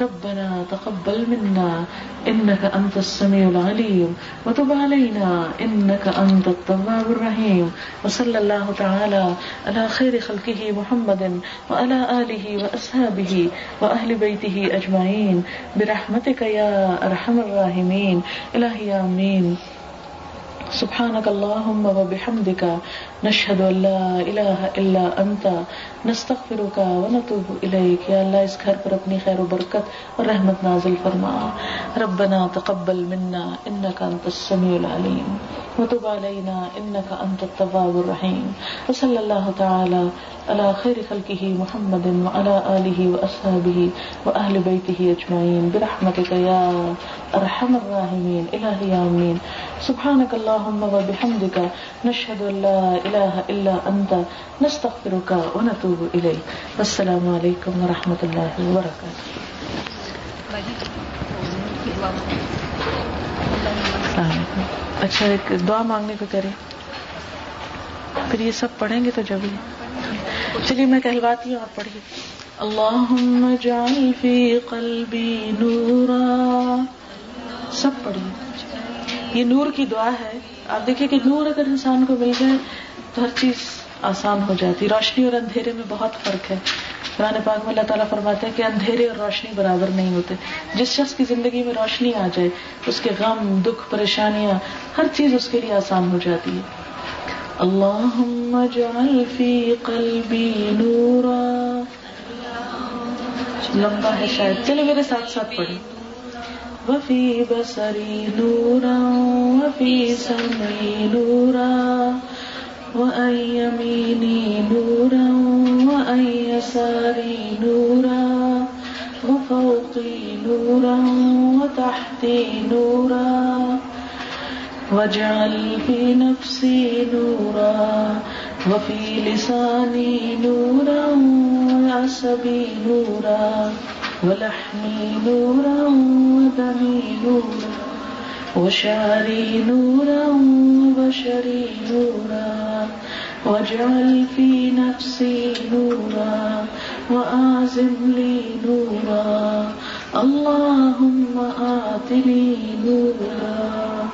S1: ربنا تقبل منا انك انت السميع العليم وتب علينا انك انت التواب الرحيم وصلى الله تعالى على خير خلقه محمد وعلى اله واصحابه واهل بيته اجمعين برحمتك يا ارحم الراحمين الهي امين سبحانك اللهم وبحمدك نشهد ان لا اله الا انت نستغفرك ونتوب اليك یا اللہ، اس گھر پر اپنی خیر و برکت اور رحمت نازل فرما۔ ربنا تقبل منا انك انت السميع العليم وتب علينا انك انت التواب الرحيم وصلى الله تعالى على خير خلقه محمد وعلى اله واصحابه واهل بيته اجمعين برحمتك يا ارحم الراحمين الهي امين سبحانك اللهم وبحمدك نشهد ان لا اله الا انت نستغفرك ونتوب اليك والسلام عليكم ورحمه الله وبركاته. اچھا ایک دعا مانگنے کو کریں پھر یہ سب پڑھیں گے تو جب چلیے، میں کہلواتی ہوں آپ پڑھیے۔ اللهم اجعل في قلبي نورا۔ سب پڑھیے۔ یہ نور کی دعا ہے۔ آپ دیکھیں کہ نور اگر انسان کو مل جائے تو ہر چیز آسان ہو جاتی۔ روشنی اور اندھیرے میں بہت فرق ہے۔ قرآن پاک میں اللہ تعالیٰ فرماتے ہیں کہ اندھیرے اور روشنی برابر نہیں ہوتے۔ جس شخص کی زندگی میں روشنی آ جائے، اس کے غم، دکھ، پریشانیاں، ہر چیز اس کے لیے آسان ہو جاتی ہے۔ اللهم اجعل في قلبي نورا۔ لمبا ہے شاید۔ چلے میرے ساتھ ساتھ پڑھیں۔ وفي بصري نورا وفي سمعي نورا۔ وأن يميني نورا وأن يساري نورا وفوقي نورا وتحتي نورا واجعل في نفسي نورا وفي لساني نورا وعصبي نورا ولحمي نورا ودمي نورا وشعري نورا وبشري نورا واجعل في نفسي نورا وأعزم لي نورا اللهم آتني نورا